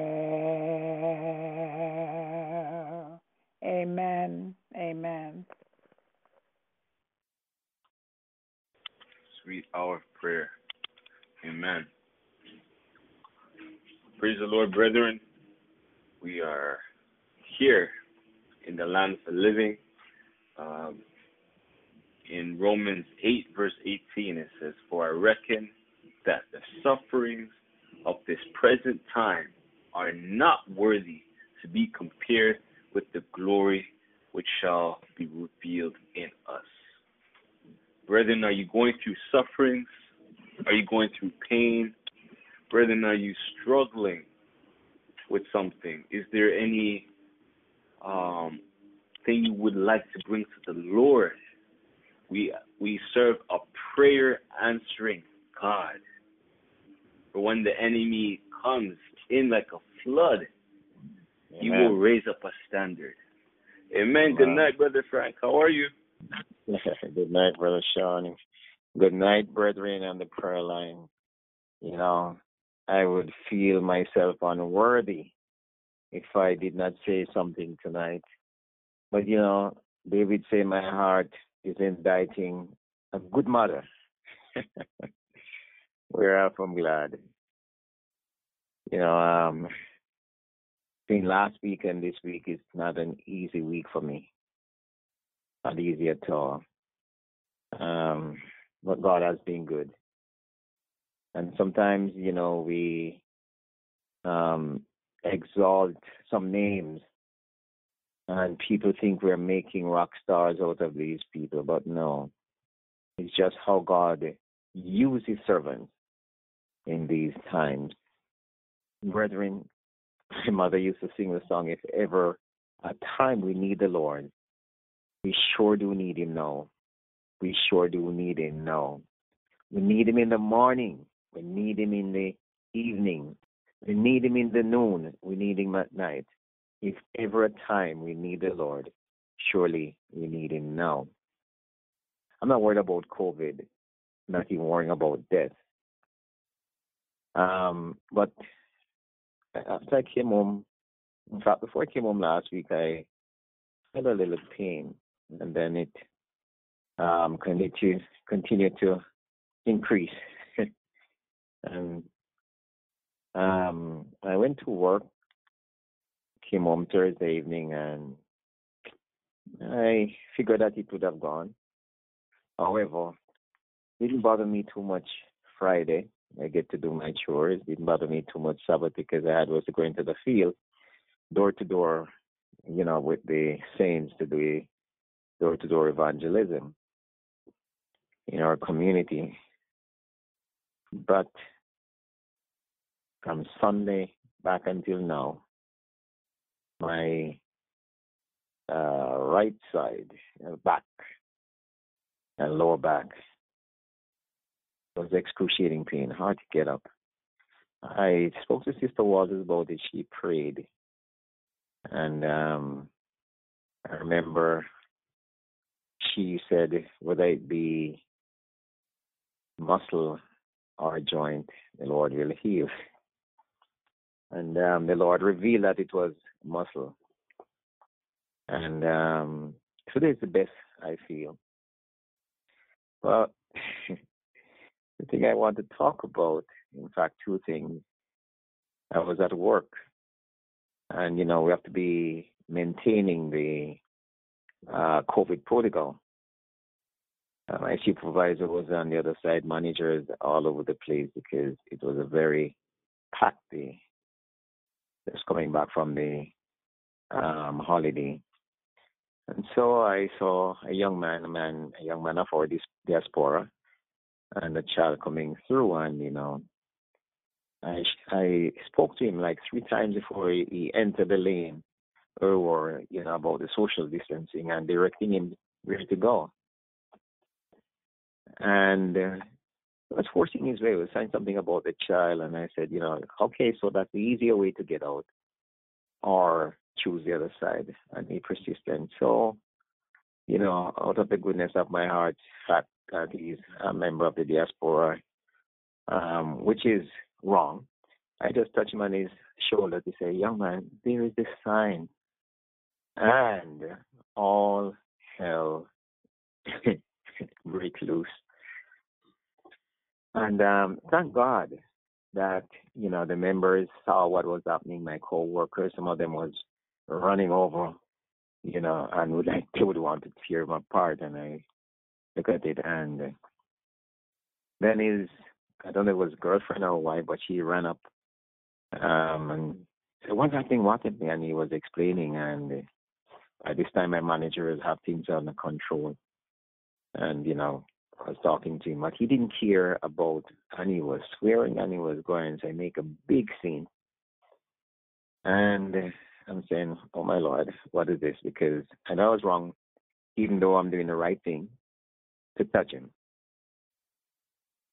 Amen. Amen. Sweet hour of prayer. Amen. Praise the Lord, brethren. Tonight. But you know, David say my heart is inditing a good mother. Whereof I'm glad. You know, um between last week and this week is not an easy week for me. Not easy at all. Um, but God has been good. And sometimes, you know, we um, exalt some names and people think we're making rock stars out of these people, but no. It's just how God uses servants in these times. Brethren, my mother used to sing the song, If ever a time we need the Lord, we sure do need him now. We sure do need him now. We need him in the morning. We need him in the evening. We need him in the noon. We need him at night. If ever a time we need the Lord, surely we need him now. I'm not worried about COVID, not even worrying about death. Um, but after I came home, in fact, before I came home last week, I had a little pain, and then it um, continued to to increase. and um, I went to work, came home Thursday evening, and I figured that it would have gone. However, didn't bother me too much Friday. I get to do my chores. Didn't bother me too much Sabbath because I had was to go into the field, door to door, you know, with the saints to do door to door evangelism in our community. But from Sunday back until now, my uh, right side, uh, back, and lower back was excruciating pain, hard to get up. I spoke to Sister Walters about it. She prayed. And um, I remember she said, whether it be muscle or joint, the Lord will heal. And um, the Lord revealed that it was muscle. And um, today is the best I feel. Well, the thing I want to talk about, in fact, two things. I was at work, and you know we have to be maintaining the uh, COVID protocol. Uh, my supervisor was on the other side, managers all over the place because it was a very packed day. Just coming back from the um, holiday, and so I saw a young man, a man, a young man of our diaspora, and a child coming through, and you know, I I spoke to him like three times before he, he entered the lane, or you know about the social distancing and directing him where to go. And uh, was forcing his way. I was saying something about the child, and I said, you know, okay, so that's the easier way to get out, or choose the other side. And he persisted. So, you know, out of the goodness of my heart, fact that he's a member of the diaspora, um, which is wrong. I just touched him on his shoulder to say, young man, there is this sign. And all hell break loose. And um, thank God that you know the members saw what was happening. My co-workers, some of them was running over, you know, and would like they would want to tear him apart. And I look at it, and then his I don't know if it was girlfriend or wife, but she ran up um and said, "What's happening? What happening?" And he was explaining, and by this time my managers have things under control, and you know I was talking to him, but he didn't care about, and he was swearing and he was going to make a big scene. And I'm saying, oh my Lord, what is this? Because I know I was wrong, even though I'm doing the right thing to touch him.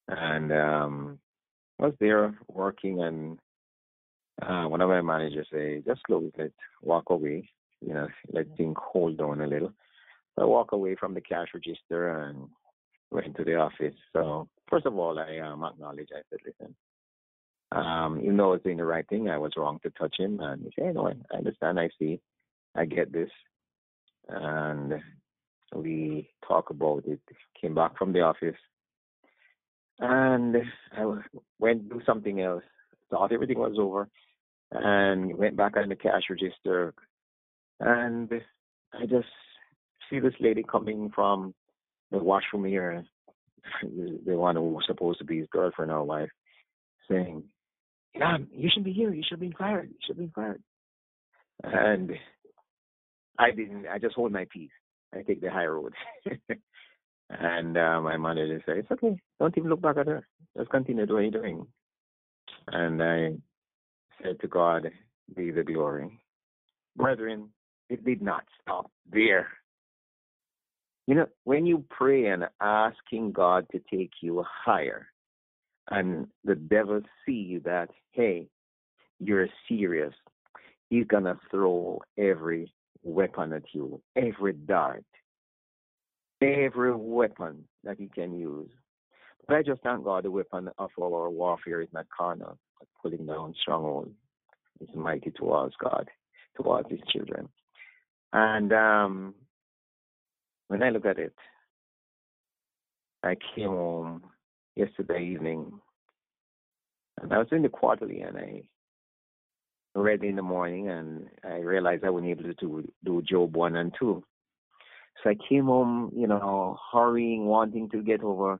And um, I was there working, and uh, one of my managers say, just close it, walk away, you know, let things hold down a little. So I walk away from the cash register and went to the office. So first of all, I um, acknowledge. I said, listen, um, even though I was doing the right thing, I was wrong to touch him. And he said, no, I understand. I see. I get this. And we talk about it. Came back from the office, and I went do something else. Thought everything was over, and went back on the cash register, and I just see this lady coming from the washroom here, the one who was supposed to be his girlfriend or wife, saying, "Yeah, you should be here. You should be fired. You should be fired." And I didn't. I just hold my peace. I take the high road. and uh, my manager said, "It's okay. Don't even look back at her. Just continue doing what you're doing." And I said to God, "Be the glory." Brethren, it did not stop there. You know, when you pray and asking God to take you higher, and the devil see that, hey, you're serious, he's gonna throw every weapon at you, every dart, every weapon that he can use. But I just thank God the weapon of all our warfare is not carnal, but pulling down strongholds. It's mighty towards God, towards his children. And um, when I look at it, I came home yesterday evening and I was doing the quarterly and I read in the morning and I realized I wasn't able to do, Job 1 and 2. So I came home, you know, hurrying, wanting to get over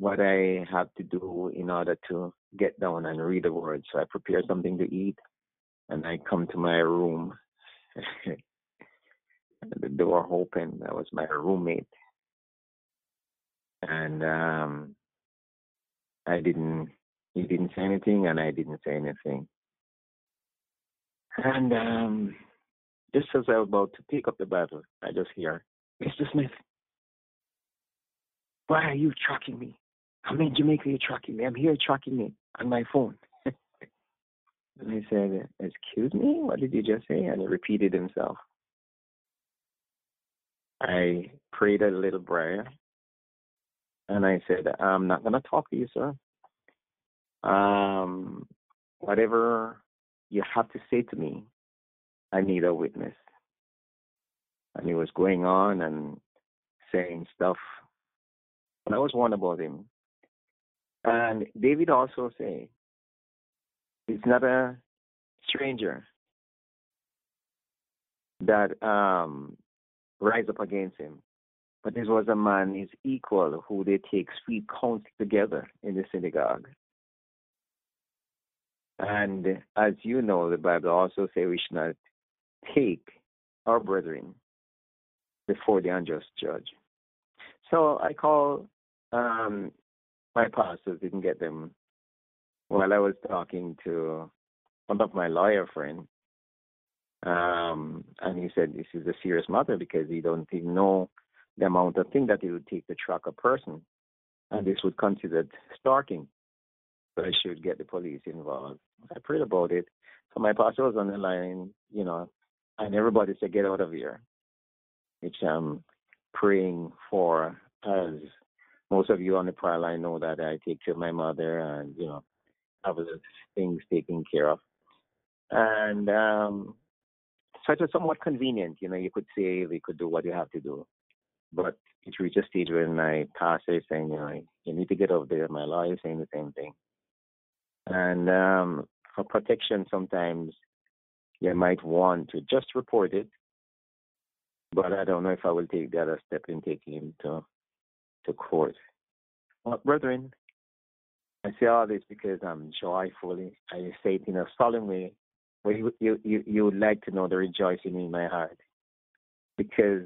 what I have to do in order to get down and read the word. So I prepared something to eat and I come to my room the door open. That was my roommate. And um, I didn't, he didn't say anything, and I didn't say anything. And um, just as I was about to pick up the Bible, I just hear, Mr. Smith, why are you tracking me? I'm in Jamaica, you're tracking me. I'm here tracking me on my phone. and I said, Excuse me, what did you just say? And he repeated himself. I prayed a little prayer and I said, I'm not going to talk to you, sir. Um, whatever you have to say to me, I need a witness. And he was going on and saying stuff. And I was warned about him. And David also say, he's not a stranger that um, rise up against him. But this was a man, his equal, who they take sweet counsel together in the synagogue. And as you know, the Bible also says we should not take our brethren before the unjust judge. So I call um, my pastors, didn't get them while I was talking to one of my lawyer friends um, and he said this is a serious matter because he don't even know the amount of thing that it would take to track a person. And this would consider stalking. So I should get the police involved. I prayed about it. So my pastor was on the line, you know, and everybody said, get out of here, which I'm praying for as most of you on the prayer line know that I take care of my mother and, you know, have things taken care of. And um, so it was somewhat convenient. You know, you could say we could do what you have to do. But it reached a stage when my pastor is saying, you know, you need to get over there. My lawyer is saying the same thing. And um, for protection, sometimes you might want to just report it, but I don't know if I will take the other step in taking him to to court. But brethren, I say all this because I'm joyfully. I say it in a solemn way, where you you you, you would like to know the rejoicing in my heart, because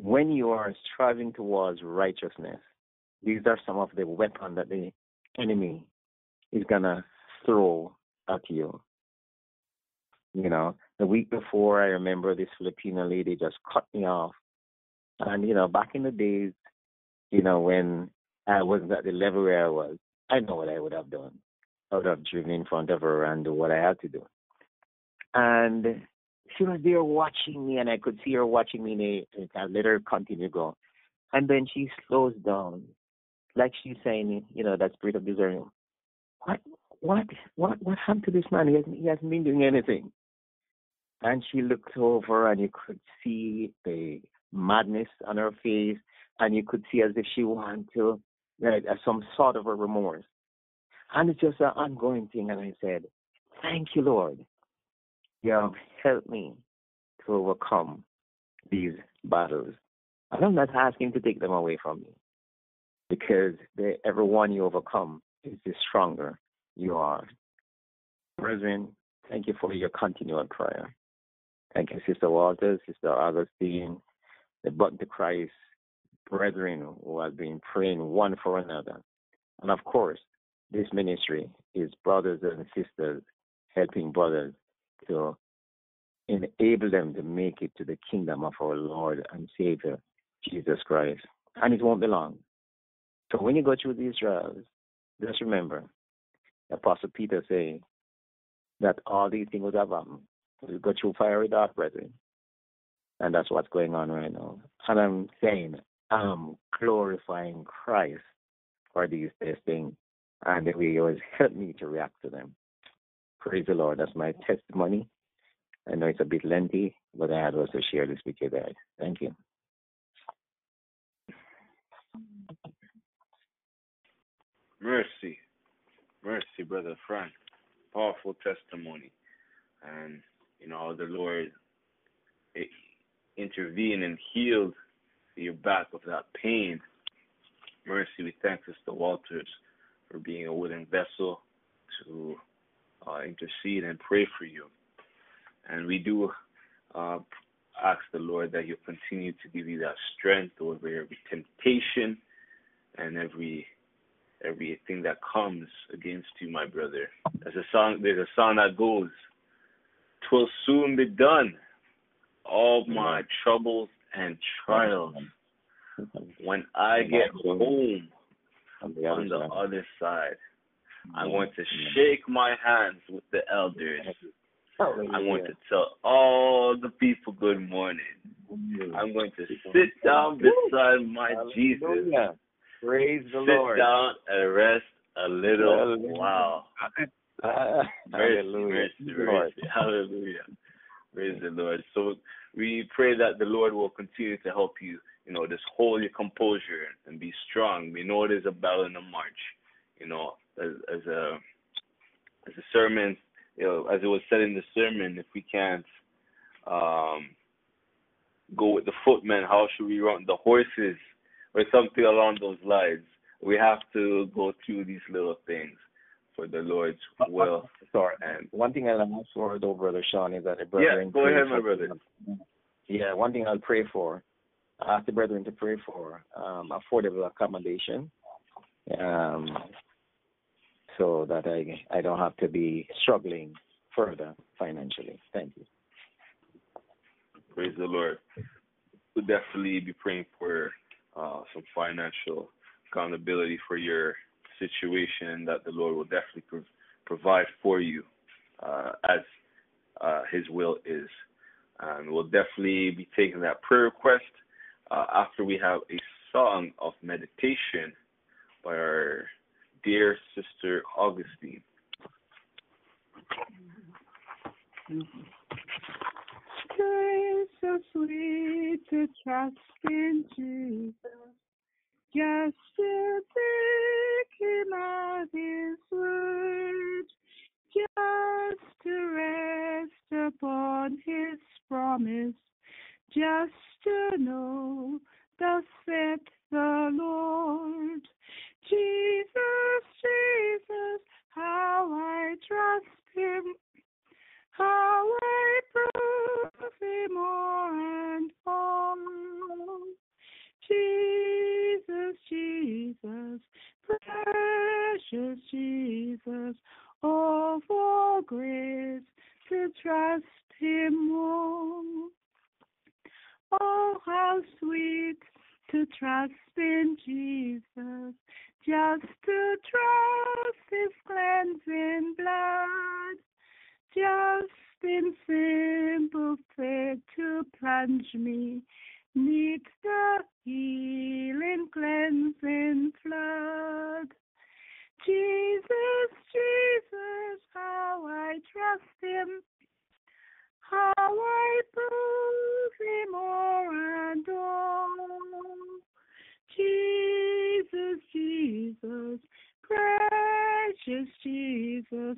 when you are striving towards righteousness, these are some of the weapons that the enemy is gonna throw at you. You know, the week before, I remember this Filipino lady just cut me off. And, you know, back in the days, you know, when I wasn't at the level where I was, I know what I would have done. I of driven in front of her and what I had to do. And she was there watching me, and I could see her watching me, and I let her continue go. And then she slows down, like she's saying, you know, that spirit of discernment. What, what, what, what happened to this man? He hasn't, he hasn't been doing anything. And she looked over, and you could see the madness on her face, and you could see as if she wanted to, right, as some sort of a remorse. And it's just an ongoing thing. And I said, Thank you, Lord. You have helped me to overcome these battles. And I'm not asking to take them away from me because the, every one you overcome is the stronger you are. Brethren, thank you for your continual prayer. Thank you, Sister Walters, Sister Augustine, the Button to Christ brethren who have been praying one for another. And of course, this ministry is brothers and sisters helping brothers to enable them to make it to the kingdom of our Lord and Savior, Jesus Christ. And it won't be long. So when you go through these trials, just remember, Apostle Peter saying that all these things have happened. We go through fiery dark, brethren. And that's what's going on right now. And I'm saying, I'm glorifying Christ for these things and way he always helped me to react to them. Praise the Lord. That's my testimony. I know it's a bit lengthy, but I had also share this with you guys. Thank you. Mercy. Mercy, Brother Frank. Powerful testimony. And, you know, the Lord eh, intervened and healed your back of that pain. Mercy, we thank Sister Walters for being a willing vessel to uh, intercede and pray for you. And we do uh, ask the Lord that He'll continue to give you that strength over every temptation and every everything that comes against you, my brother. There's a song. There's a song that goes, "Twill soon be done, all my troubles and trials. When I get home on the other side, I mm-hmm. want to mm-hmm. shake my hands with the elders. Oh, I want to tell all the people good morning. Mm-hmm. I'm going to sit down beside my Jesus. Praise the sit Lord. Sit down and rest a little. While. mercy, mercy. Hallelujah. Praise the Lord. So we pray that the Lord will continue to help you, you know, just hold your composure and be strong. We know it is a battle in the march. You know, as, as a as a sermon you know, as it was said in the sermon, if we can't um, go with the footmen, how should we run the horses, or something along those lines? We have to go through these little things for the Lord's will. Sorry. And one thing I'll ask for, though, brother Sean, is that the brethren. Yeah, go ahead, my brother. Yeah, one thing I'll pray for. Ask the brethren to pray for um, affordable accommodation. Um, so that I I don't have to be struggling further financially. Thank you. Praise the Lord. We'll definitely be praying for uh, some financial accountability for your situation that the Lord will definitely pro- provide for you uh, as uh, His will is. And we'll definitely be taking that prayer request uh, after we have a song of meditation by our dear sister Augustine. It's so sweet to trust in Jesus, just to take him at his word, just to rest upon his promise, just to know thus saith the Lord. Jesus, Jesus, how I trust him, how I prove him more and more. Jesus, Jesus, precious Jesus, oh, for grace to trust him more. Oh, how sweet to trust in Jesus, just to trust his cleansing blood, just in simple faith to plunge me. Neath the healing cleansing flood. Jesus, Jesus, how I trust him, how I prove him more and all. Jesus, Jesus, precious Jesus,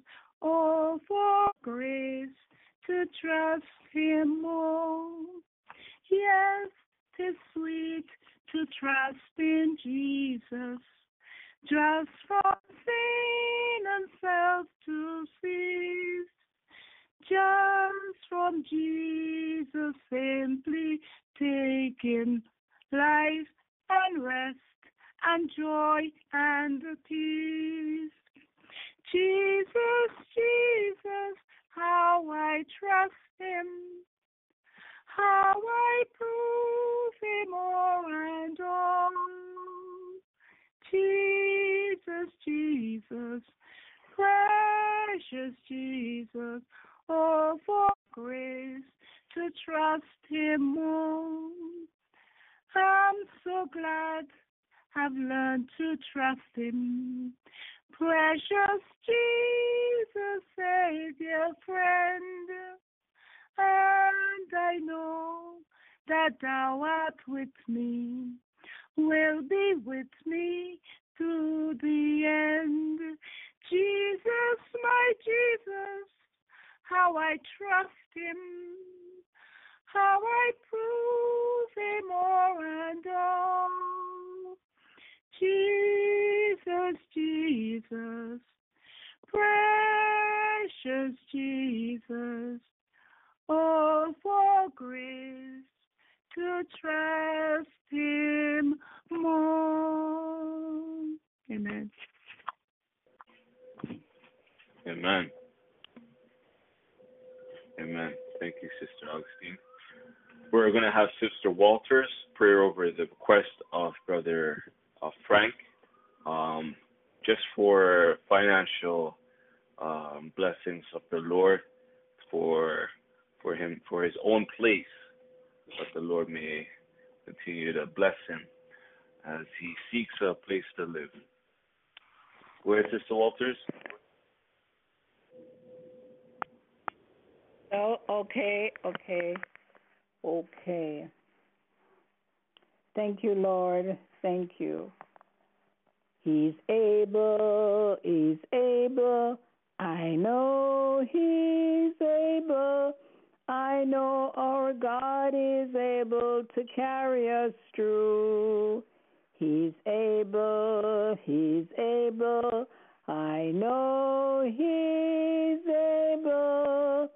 He's able, he's able. I know he's able.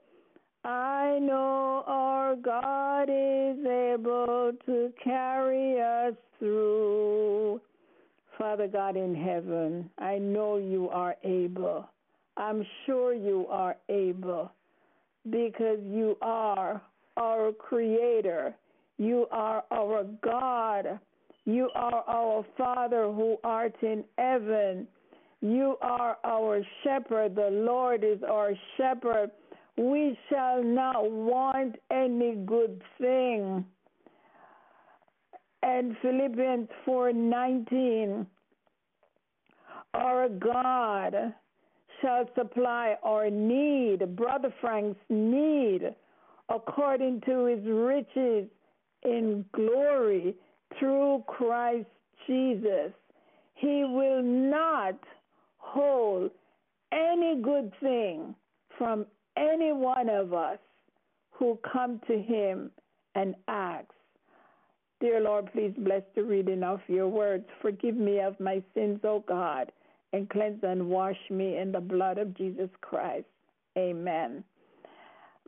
I know our God is able to carry us through. Father God in heaven, I know you are able. I'm sure you are able because you are our creator. You are our God. You are our Father who art in heaven. You are our shepherd. The Lord is our shepherd. We shall not want any good thing. And Philippians 4:19 Our God shall supply our need, Brother Frank's need, according to his riches in glory through Christ Jesus. He will not hold any good thing from any one of us who come to him and ask. Dear Lord, please bless the reading of your words. Forgive me of my sins, O God, and cleanse and wash me in the blood of Jesus Christ. Amen.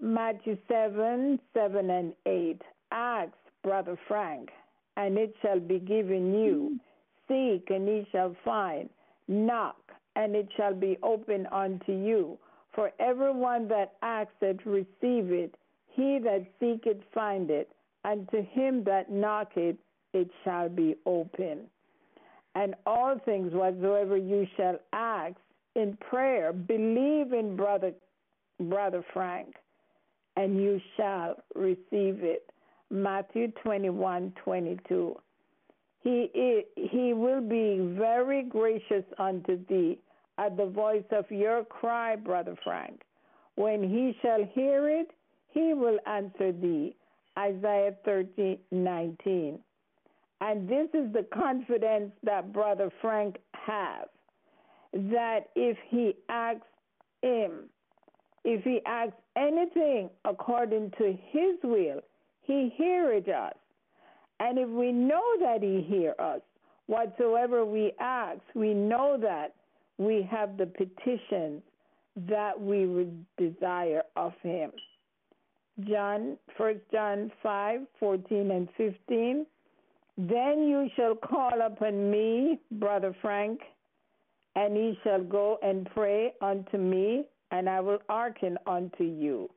Matthew 7 7 and 8. Ask, Brother Frank, and it shall be given you. Hmm. Seek, and ye shall find. Knock, and it shall be opened unto you. For everyone that asketh, receiveth. He that seeketh, findeth. And to him that knocketh, it shall be open. And all things whatsoever you shall ask in prayer, believe in brother, brother Frank, and you shall receive it. Matthew 21 22. He, he will be very gracious unto thee at the voice of your cry, Brother Frank. When he shall hear it, he will answer thee. Isaiah 30 19. And this is the confidence that Brother Frank has that if he asks him, if he asks anything according to his will, he heareth us. And if we know that He hear us, whatsoever we ask, we know that we have the petitions that we would desire of Him. John, First John 5 14 and 15. Then you shall call upon me, Brother Frank, and ye shall go and pray unto me, and I will hearken unto you.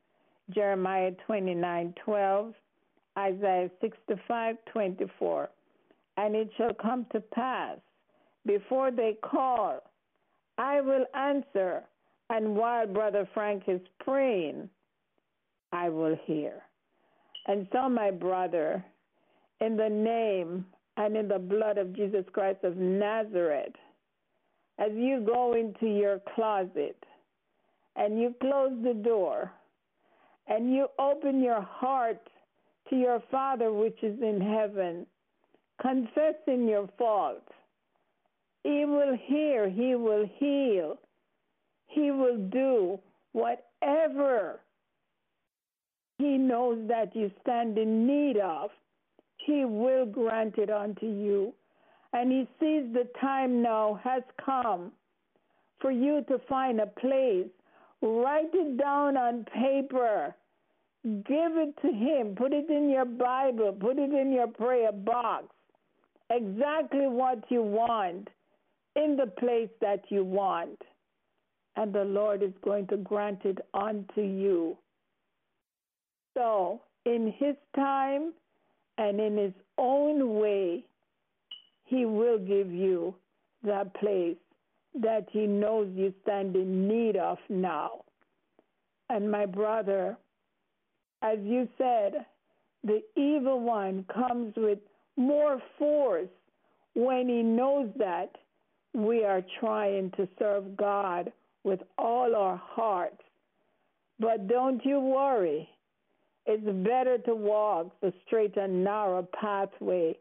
Jeremiah 29 12. Isaiah 65 24. And it shall come to pass before they call, I will answer, and while Brother Frank is praying, I will hear. And so, my brother, in the name and in the blood of Jesus Christ of Nazareth, as you go into your closet and you close the door and you open your heart to your Father which is in heaven, confessing your faults. He will hear, He will heal, He will do whatever He knows that you stand in need of. He will grant it unto you. And He sees the time now has come for you to find a place. Write it down on paper Give it to Him. Put it in your Bible. Put it in your prayer box. Exactly what you want in the place that you want. And the Lord is going to grant it unto you. So, in His time and in His own way, He will give you that place that He knows you stand in need of now. And my brother, as you said, the evil one comes with more force when he knows that we are trying to serve God with all our hearts. But don't you worry. It's better to walk the straight and narrow pathway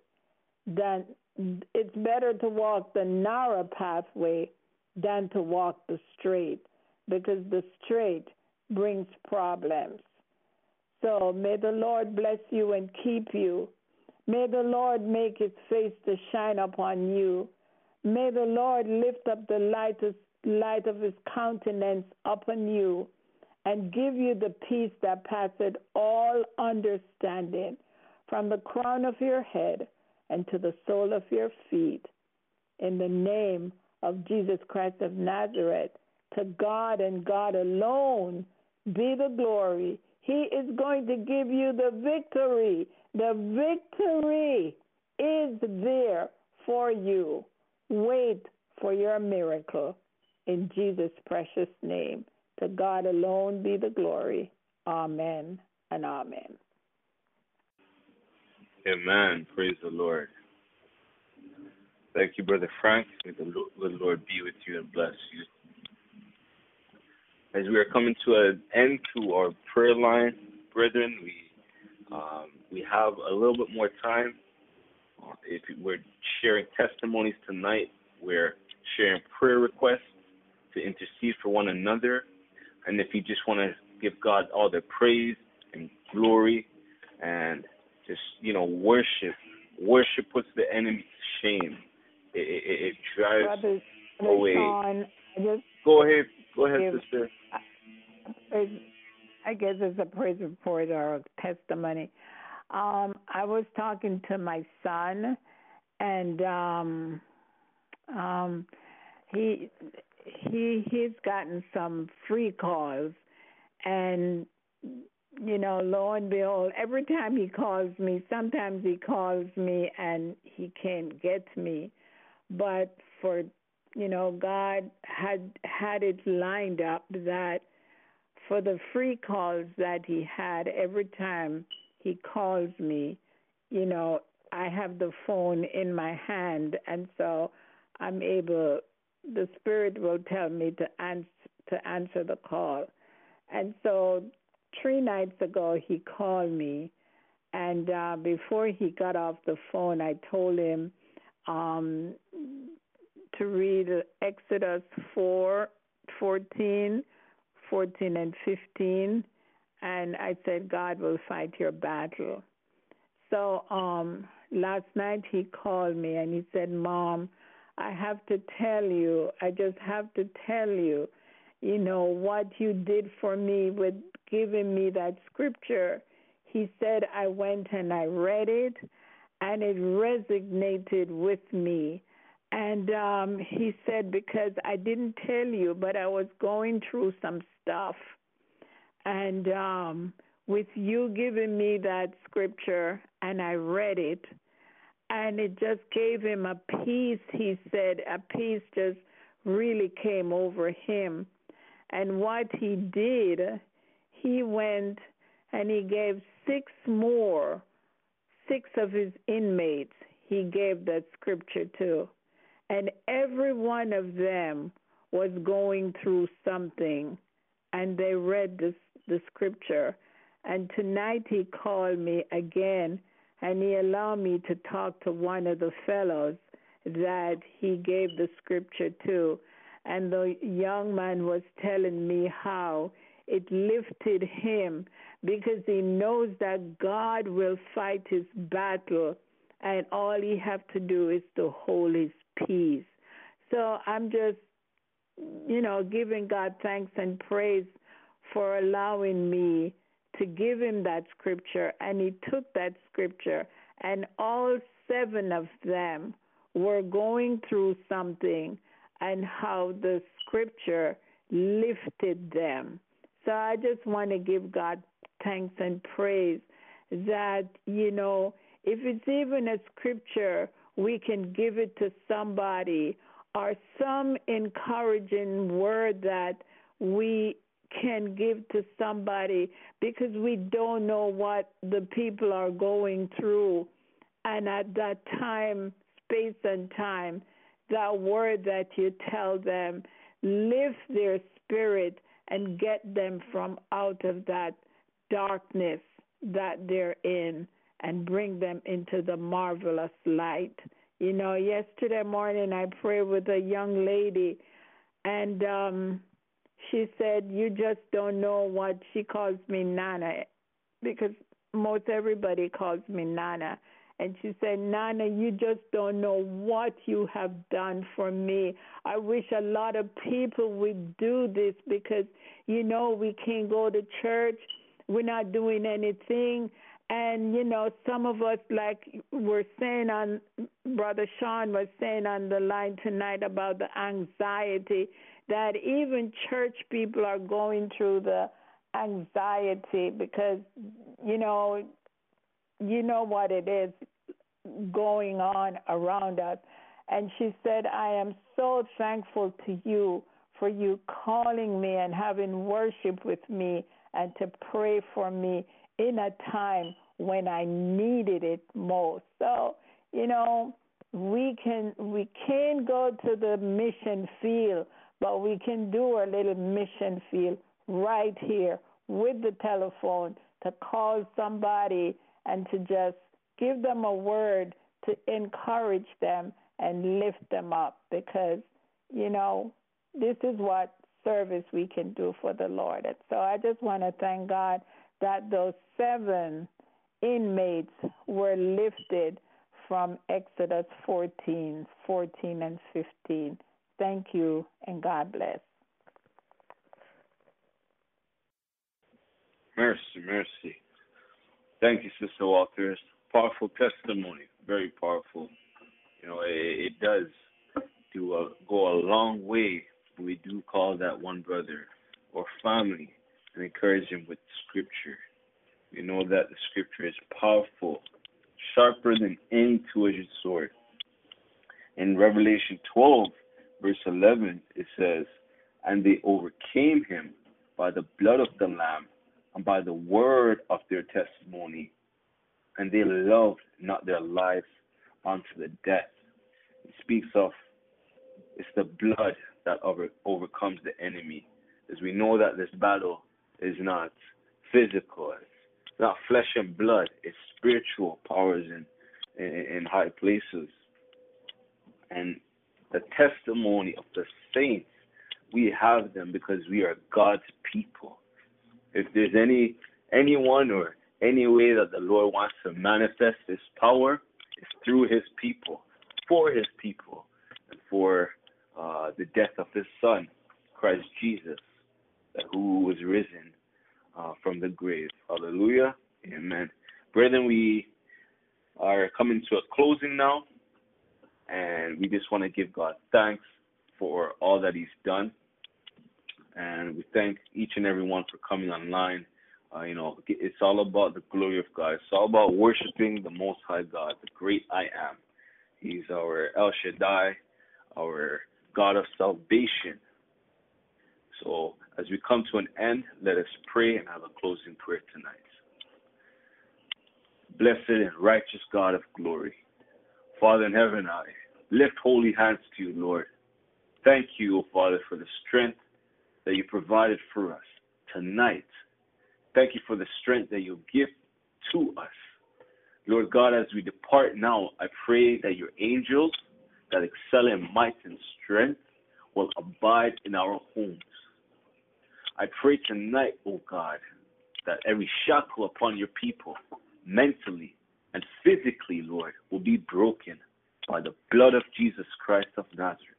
than it's better to walk the narrow pathway than to walk the straight because the straight brings problems. So may the Lord bless you and keep you. May the Lord make his face to shine upon you. May the Lord lift up the light of, light of his countenance upon you and give you the peace that passeth all understanding from the crown of your head and to the sole of your feet. In the name of Jesus Christ of Nazareth, to God and God alone be the glory he is going to give you the victory. The victory is there for you. Wait for your miracle. In Jesus' precious name. To God alone be the glory. Amen and amen. Amen. Praise the Lord. Thank you, Brother Frank. May the Lord be with you and bless you as we are coming to an end to our prayer line, brethren, we um, we have a little bit more time. If we're sharing testimonies tonight, we're sharing prayer requests to intercede for one another. And if you just want to give God all the praise and glory and just, you know, worship, worship puts the enemy to shame. It, it, it drives Brother, away. Sean, just Go ahead. Go ahead, Give- sister. I guess it's a praise report or a testimony. Um, I was talking to my son, and um, um, he he he's gotten some free calls, and you know, lo and behold, every time he calls me, sometimes he calls me and he can't get me, but for you know, God had had it lined up that for the free calls that he had every time he calls me, you know, I have the phone in my hand and so I'm able the spirit will tell me to answer to answer the call. And so 3 nights ago he called me and uh before he got off the phone I told him um to read Exodus 4 14 14 and 15 and I said God will fight your battle. So um last night he called me and he said, "Mom, I have to tell you, I just have to tell you, you know what you did for me with giving me that scripture." He said I went and I read it and it resonated with me. And um he said because I didn't tell you, but I was going through some stuff. And um with you giving me that scripture and I read it and it just gave him a peace, he said, a peace just really came over him. And what he did, he went and he gave six more, six of his inmates, he gave that scripture to. And every one of them was going through something, and they read this, the scripture. And tonight he called me again, and he allowed me to talk to one of the fellows that he gave the scripture to. And the young man was telling me how it lifted him because he knows that God will fight his battle, and all he have to do is to hold his peace. So I'm just, you know, giving God thanks and praise for allowing me to give him that scripture. And he took that scripture, and all seven of them were going through something, and how the scripture lifted them. So I just want to give God thanks and praise that, you know, if it's even a scripture, we can give it to somebody or some encouraging word that we can give to somebody because we don't know what the people are going through. And at that time, space and time, that word that you tell them lift their spirit and get them from out of that darkness that they're in and bring them into the marvelous light. You know, yesterday morning I prayed with a young lady and um she said, You just don't know what she calls me Nana because most everybody calls me Nana. And she said, Nana, you just don't know what you have done for me. I wish a lot of people would do this because, you know, we can't go to church. We're not doing anything. And, you know, some of us, like we're saying on, Brother Sean was saying on the line tonight about the anxiety, that even church people are going through the anxiety because, you know, you know what it is going on around us. And she said, I am so thankful to you for you calling me and having worship with me and to pray for me in a time when I needed it most. So, you know, we can we can't go to the mission field, but we can do a little mission field right here with the telephone to call somebody and to just give them a word to encourage them and lift them up because, you know, this is what service we can do for the Lord. And so I just want to thank God that those seven inmates were lifted from Exodus 14, 14 and 15. Thank you and God bless. Mercy, mercy. Thank you, Sister Walters. Powerful testimony, very powerful. You know, it, it does do a, go a long way. We do call that one brother or family and encourage him with Scripture. We know that the Scripture is powerful, sharper than any two-edged sword. In Revelation 12, verse 11, it says, "And they overcame him by the blood of the Lamb and by the word of their testimony, and they loved not their lives unto the death. It speaks of it's the blood that over, overcomes the enemy. As we know that this battle is not physical, it's not flesh and blood, it's spiritual powers in, in, in high places. And the testimony of the saints, we have them because we are God's people. If there's any anyone or any way that the Lord wants to manifest His power, it's through His people, for His people, and for uh, the death of His Son, Christ Jesus, who was risen uh, from the grave. Hallelujah. Amen. Brethren, we are coming to a closing now, and we just want to give God thanks for all that He's done and we thank each and every one for coming online. Uh, you know, it's all about the glory of God. It's all about worshiping the Most High God, the great I am. He's our El Shaddai, our God of salvation. So, as we come to an end, let us pray and have a closing prayer tonight. Blessed and righteous God of glory, Father in heaven, I lift holy hands to you, Lord. Thank you, O Father, for the strength that you provided for us tonight. Thank you for the strength that you give to us. Lord God, as we depart now, I pray that your angels that excel in might and strength will abide in our homes. I pray tonight, O oh God, that every shackle upon your people, mentally and physically, Lord, will be broken by the blood of Jesus Christ of Nazareth.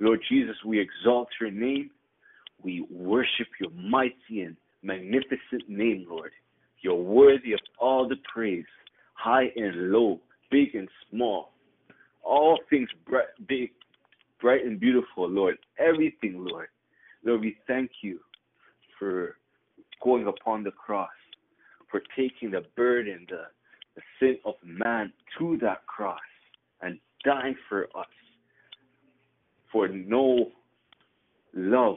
Lord Jesus, we exalt your name we worship your mighty and magnificent name, Lord. You're worthy of all the praise, high and low, big and small. All things bright, big, bright and beautiful, Lord. Everything, Lord. Lord, we thank you for going upon the cross, for taking the burden, the, the sin of man to that cross and dying for us. For no love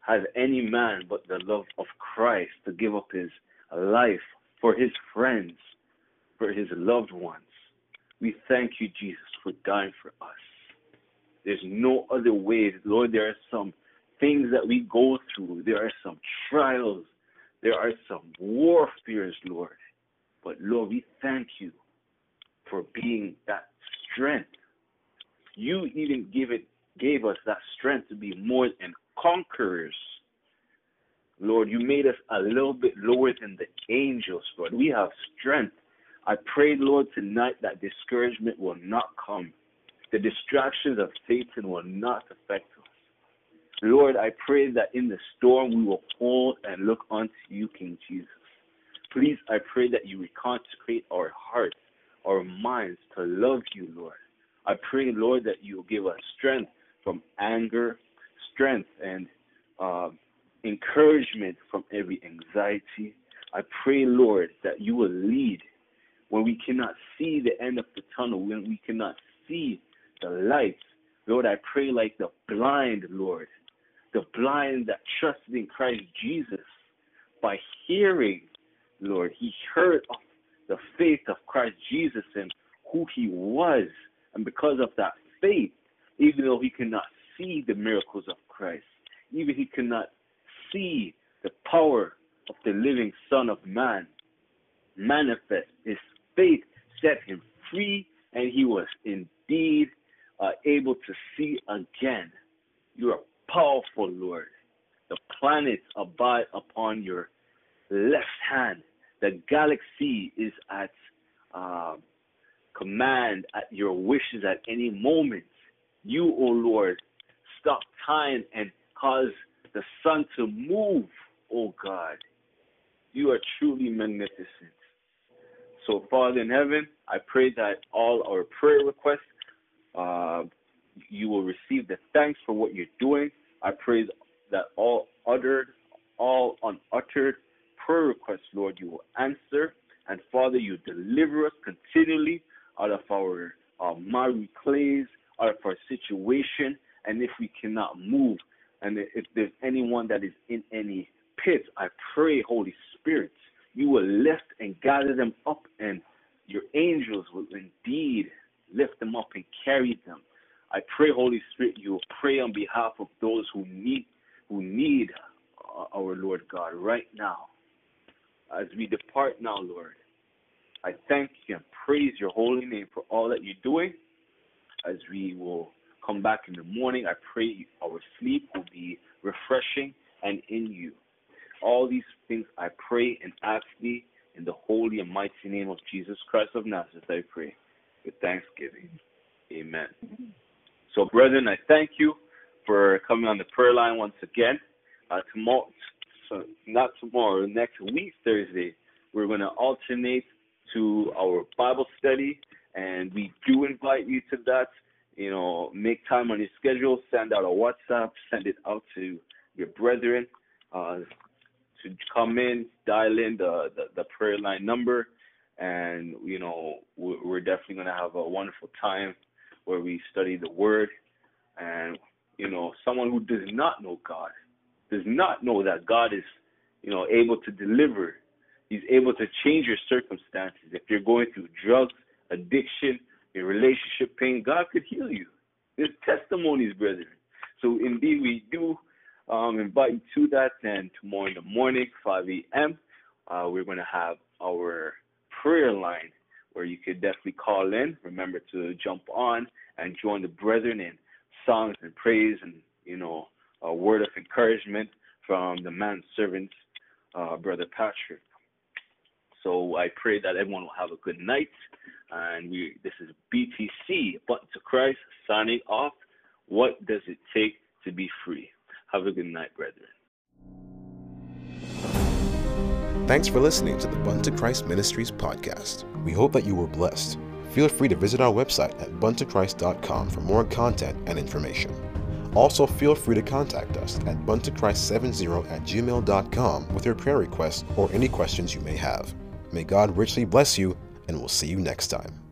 has any man but the love of Christ to give up his life for his friends, for his loved ones. We thank you, Jesus, for dying for us. There's no other way. Lord, there are some things that we go through. There are some trials. There are some warfares, Lord. But Lord, we thank you for being that strength. You even give it gave us that strength to be more than conquerors. Lord, you made us a little bit lower than the angels, Lord. We have strength. I pray, Lord, tonight that discouragement will not come. The distractions of Satan will not affect. Lord, I pray that in the storm we will hold and look unto you, King Jesus. Please, I pray that you reconsecrate our hearts, our minds to love you, Lord. I pray, Lord, that you will give us strength from anger, strength and uh, encouragement from every anxiety. I pray, Lord, that you will lead when we cannot see the end of the tunnel, when we cannot see the light. Lord, I pray like the blind, Lord, the blind that trusted in Christ Jesus by hearing, Lord, he heard of the faith of Christ Jesus and who he was. And because of that faith, even though he cannot see the miracles of Christ. Even he cannot see the power of the living Son of Man. manifest. His faith set him free, and he was indeed uh, able to see again. You are powerful, Lord. The planets abide upon your left hand. The galaxy is at uh, command, at your wishes at any moment. You, O oh Lord, stop time and cause the sun to move, O oh God. You are truly magnificent. So, Father in heaven, I pray that all our prayer requests, uh, you will receive the thanks for what you're doing. I pray that all uttered, all unuttered prayer requests, Lord, you will answer. And Father, you deliver us continually out of our uh, miry clays, out of our situation. And if we cannot move, and if there's anyone that is in any pit, I pray, Holy Spirit, you will lift and gather them up, and your angels will indeed lift them up and carry them. I pray, Holy Spirit, you pray on behalf of those who need who need uh, our Lord God right now. As we depart now, Lord, I thank you and praise your holy name for all that you're doing. As we will come back in the morning, I pray our sleep will be refreshing and in you. All these things I pray and ask thee in the holy and mighty name of Jesus Christ of Nazareth, I pray with thanksgiving. Amen. So, brethren, I thank you for coming on the prayer line once again. Uh, tomorrow, so not tomorrow, next week, Thursday, we're going to alternate to our Bible study, and we do invite you to that. You know, make time on your schedule, send out a WhatsApp, send it out to your brethren uh, to come in, dial in the, the, the prayer line number, and you know we're definitely going to have a wonderful time where we study the Word, and you know someone who does not know God does not know that God is you know able to deliver He's able to change your circumstances. If you're going through drugs, addiction, your relationship pain, God could heal you. There's testimonies, brethren. So indeed, we do um, invite you to that. And tomorrow in the morning, 5 a.m., uh, we're going to have our prayer line where you could definitely call in. Remember to jump on and join the brethren in songs and praise and, you know, a word of encouragement from the man servant, uh, Brother Patrick. So I pray that everyone will have a good night. And we this is BTC, Button to Christ, signing off. What does it take to be free? Have a good night, brethren. Thanks for listening to the Button to Christ Ministries podcast. We hope that you were blessed. Feel free to visit our website at buntochrist.com for more content and information. Also, feel free to contact us at buntochrist70 at gmail.com with your prayer requests or any questions you may have. May God richly bless you, and we'll see you next time.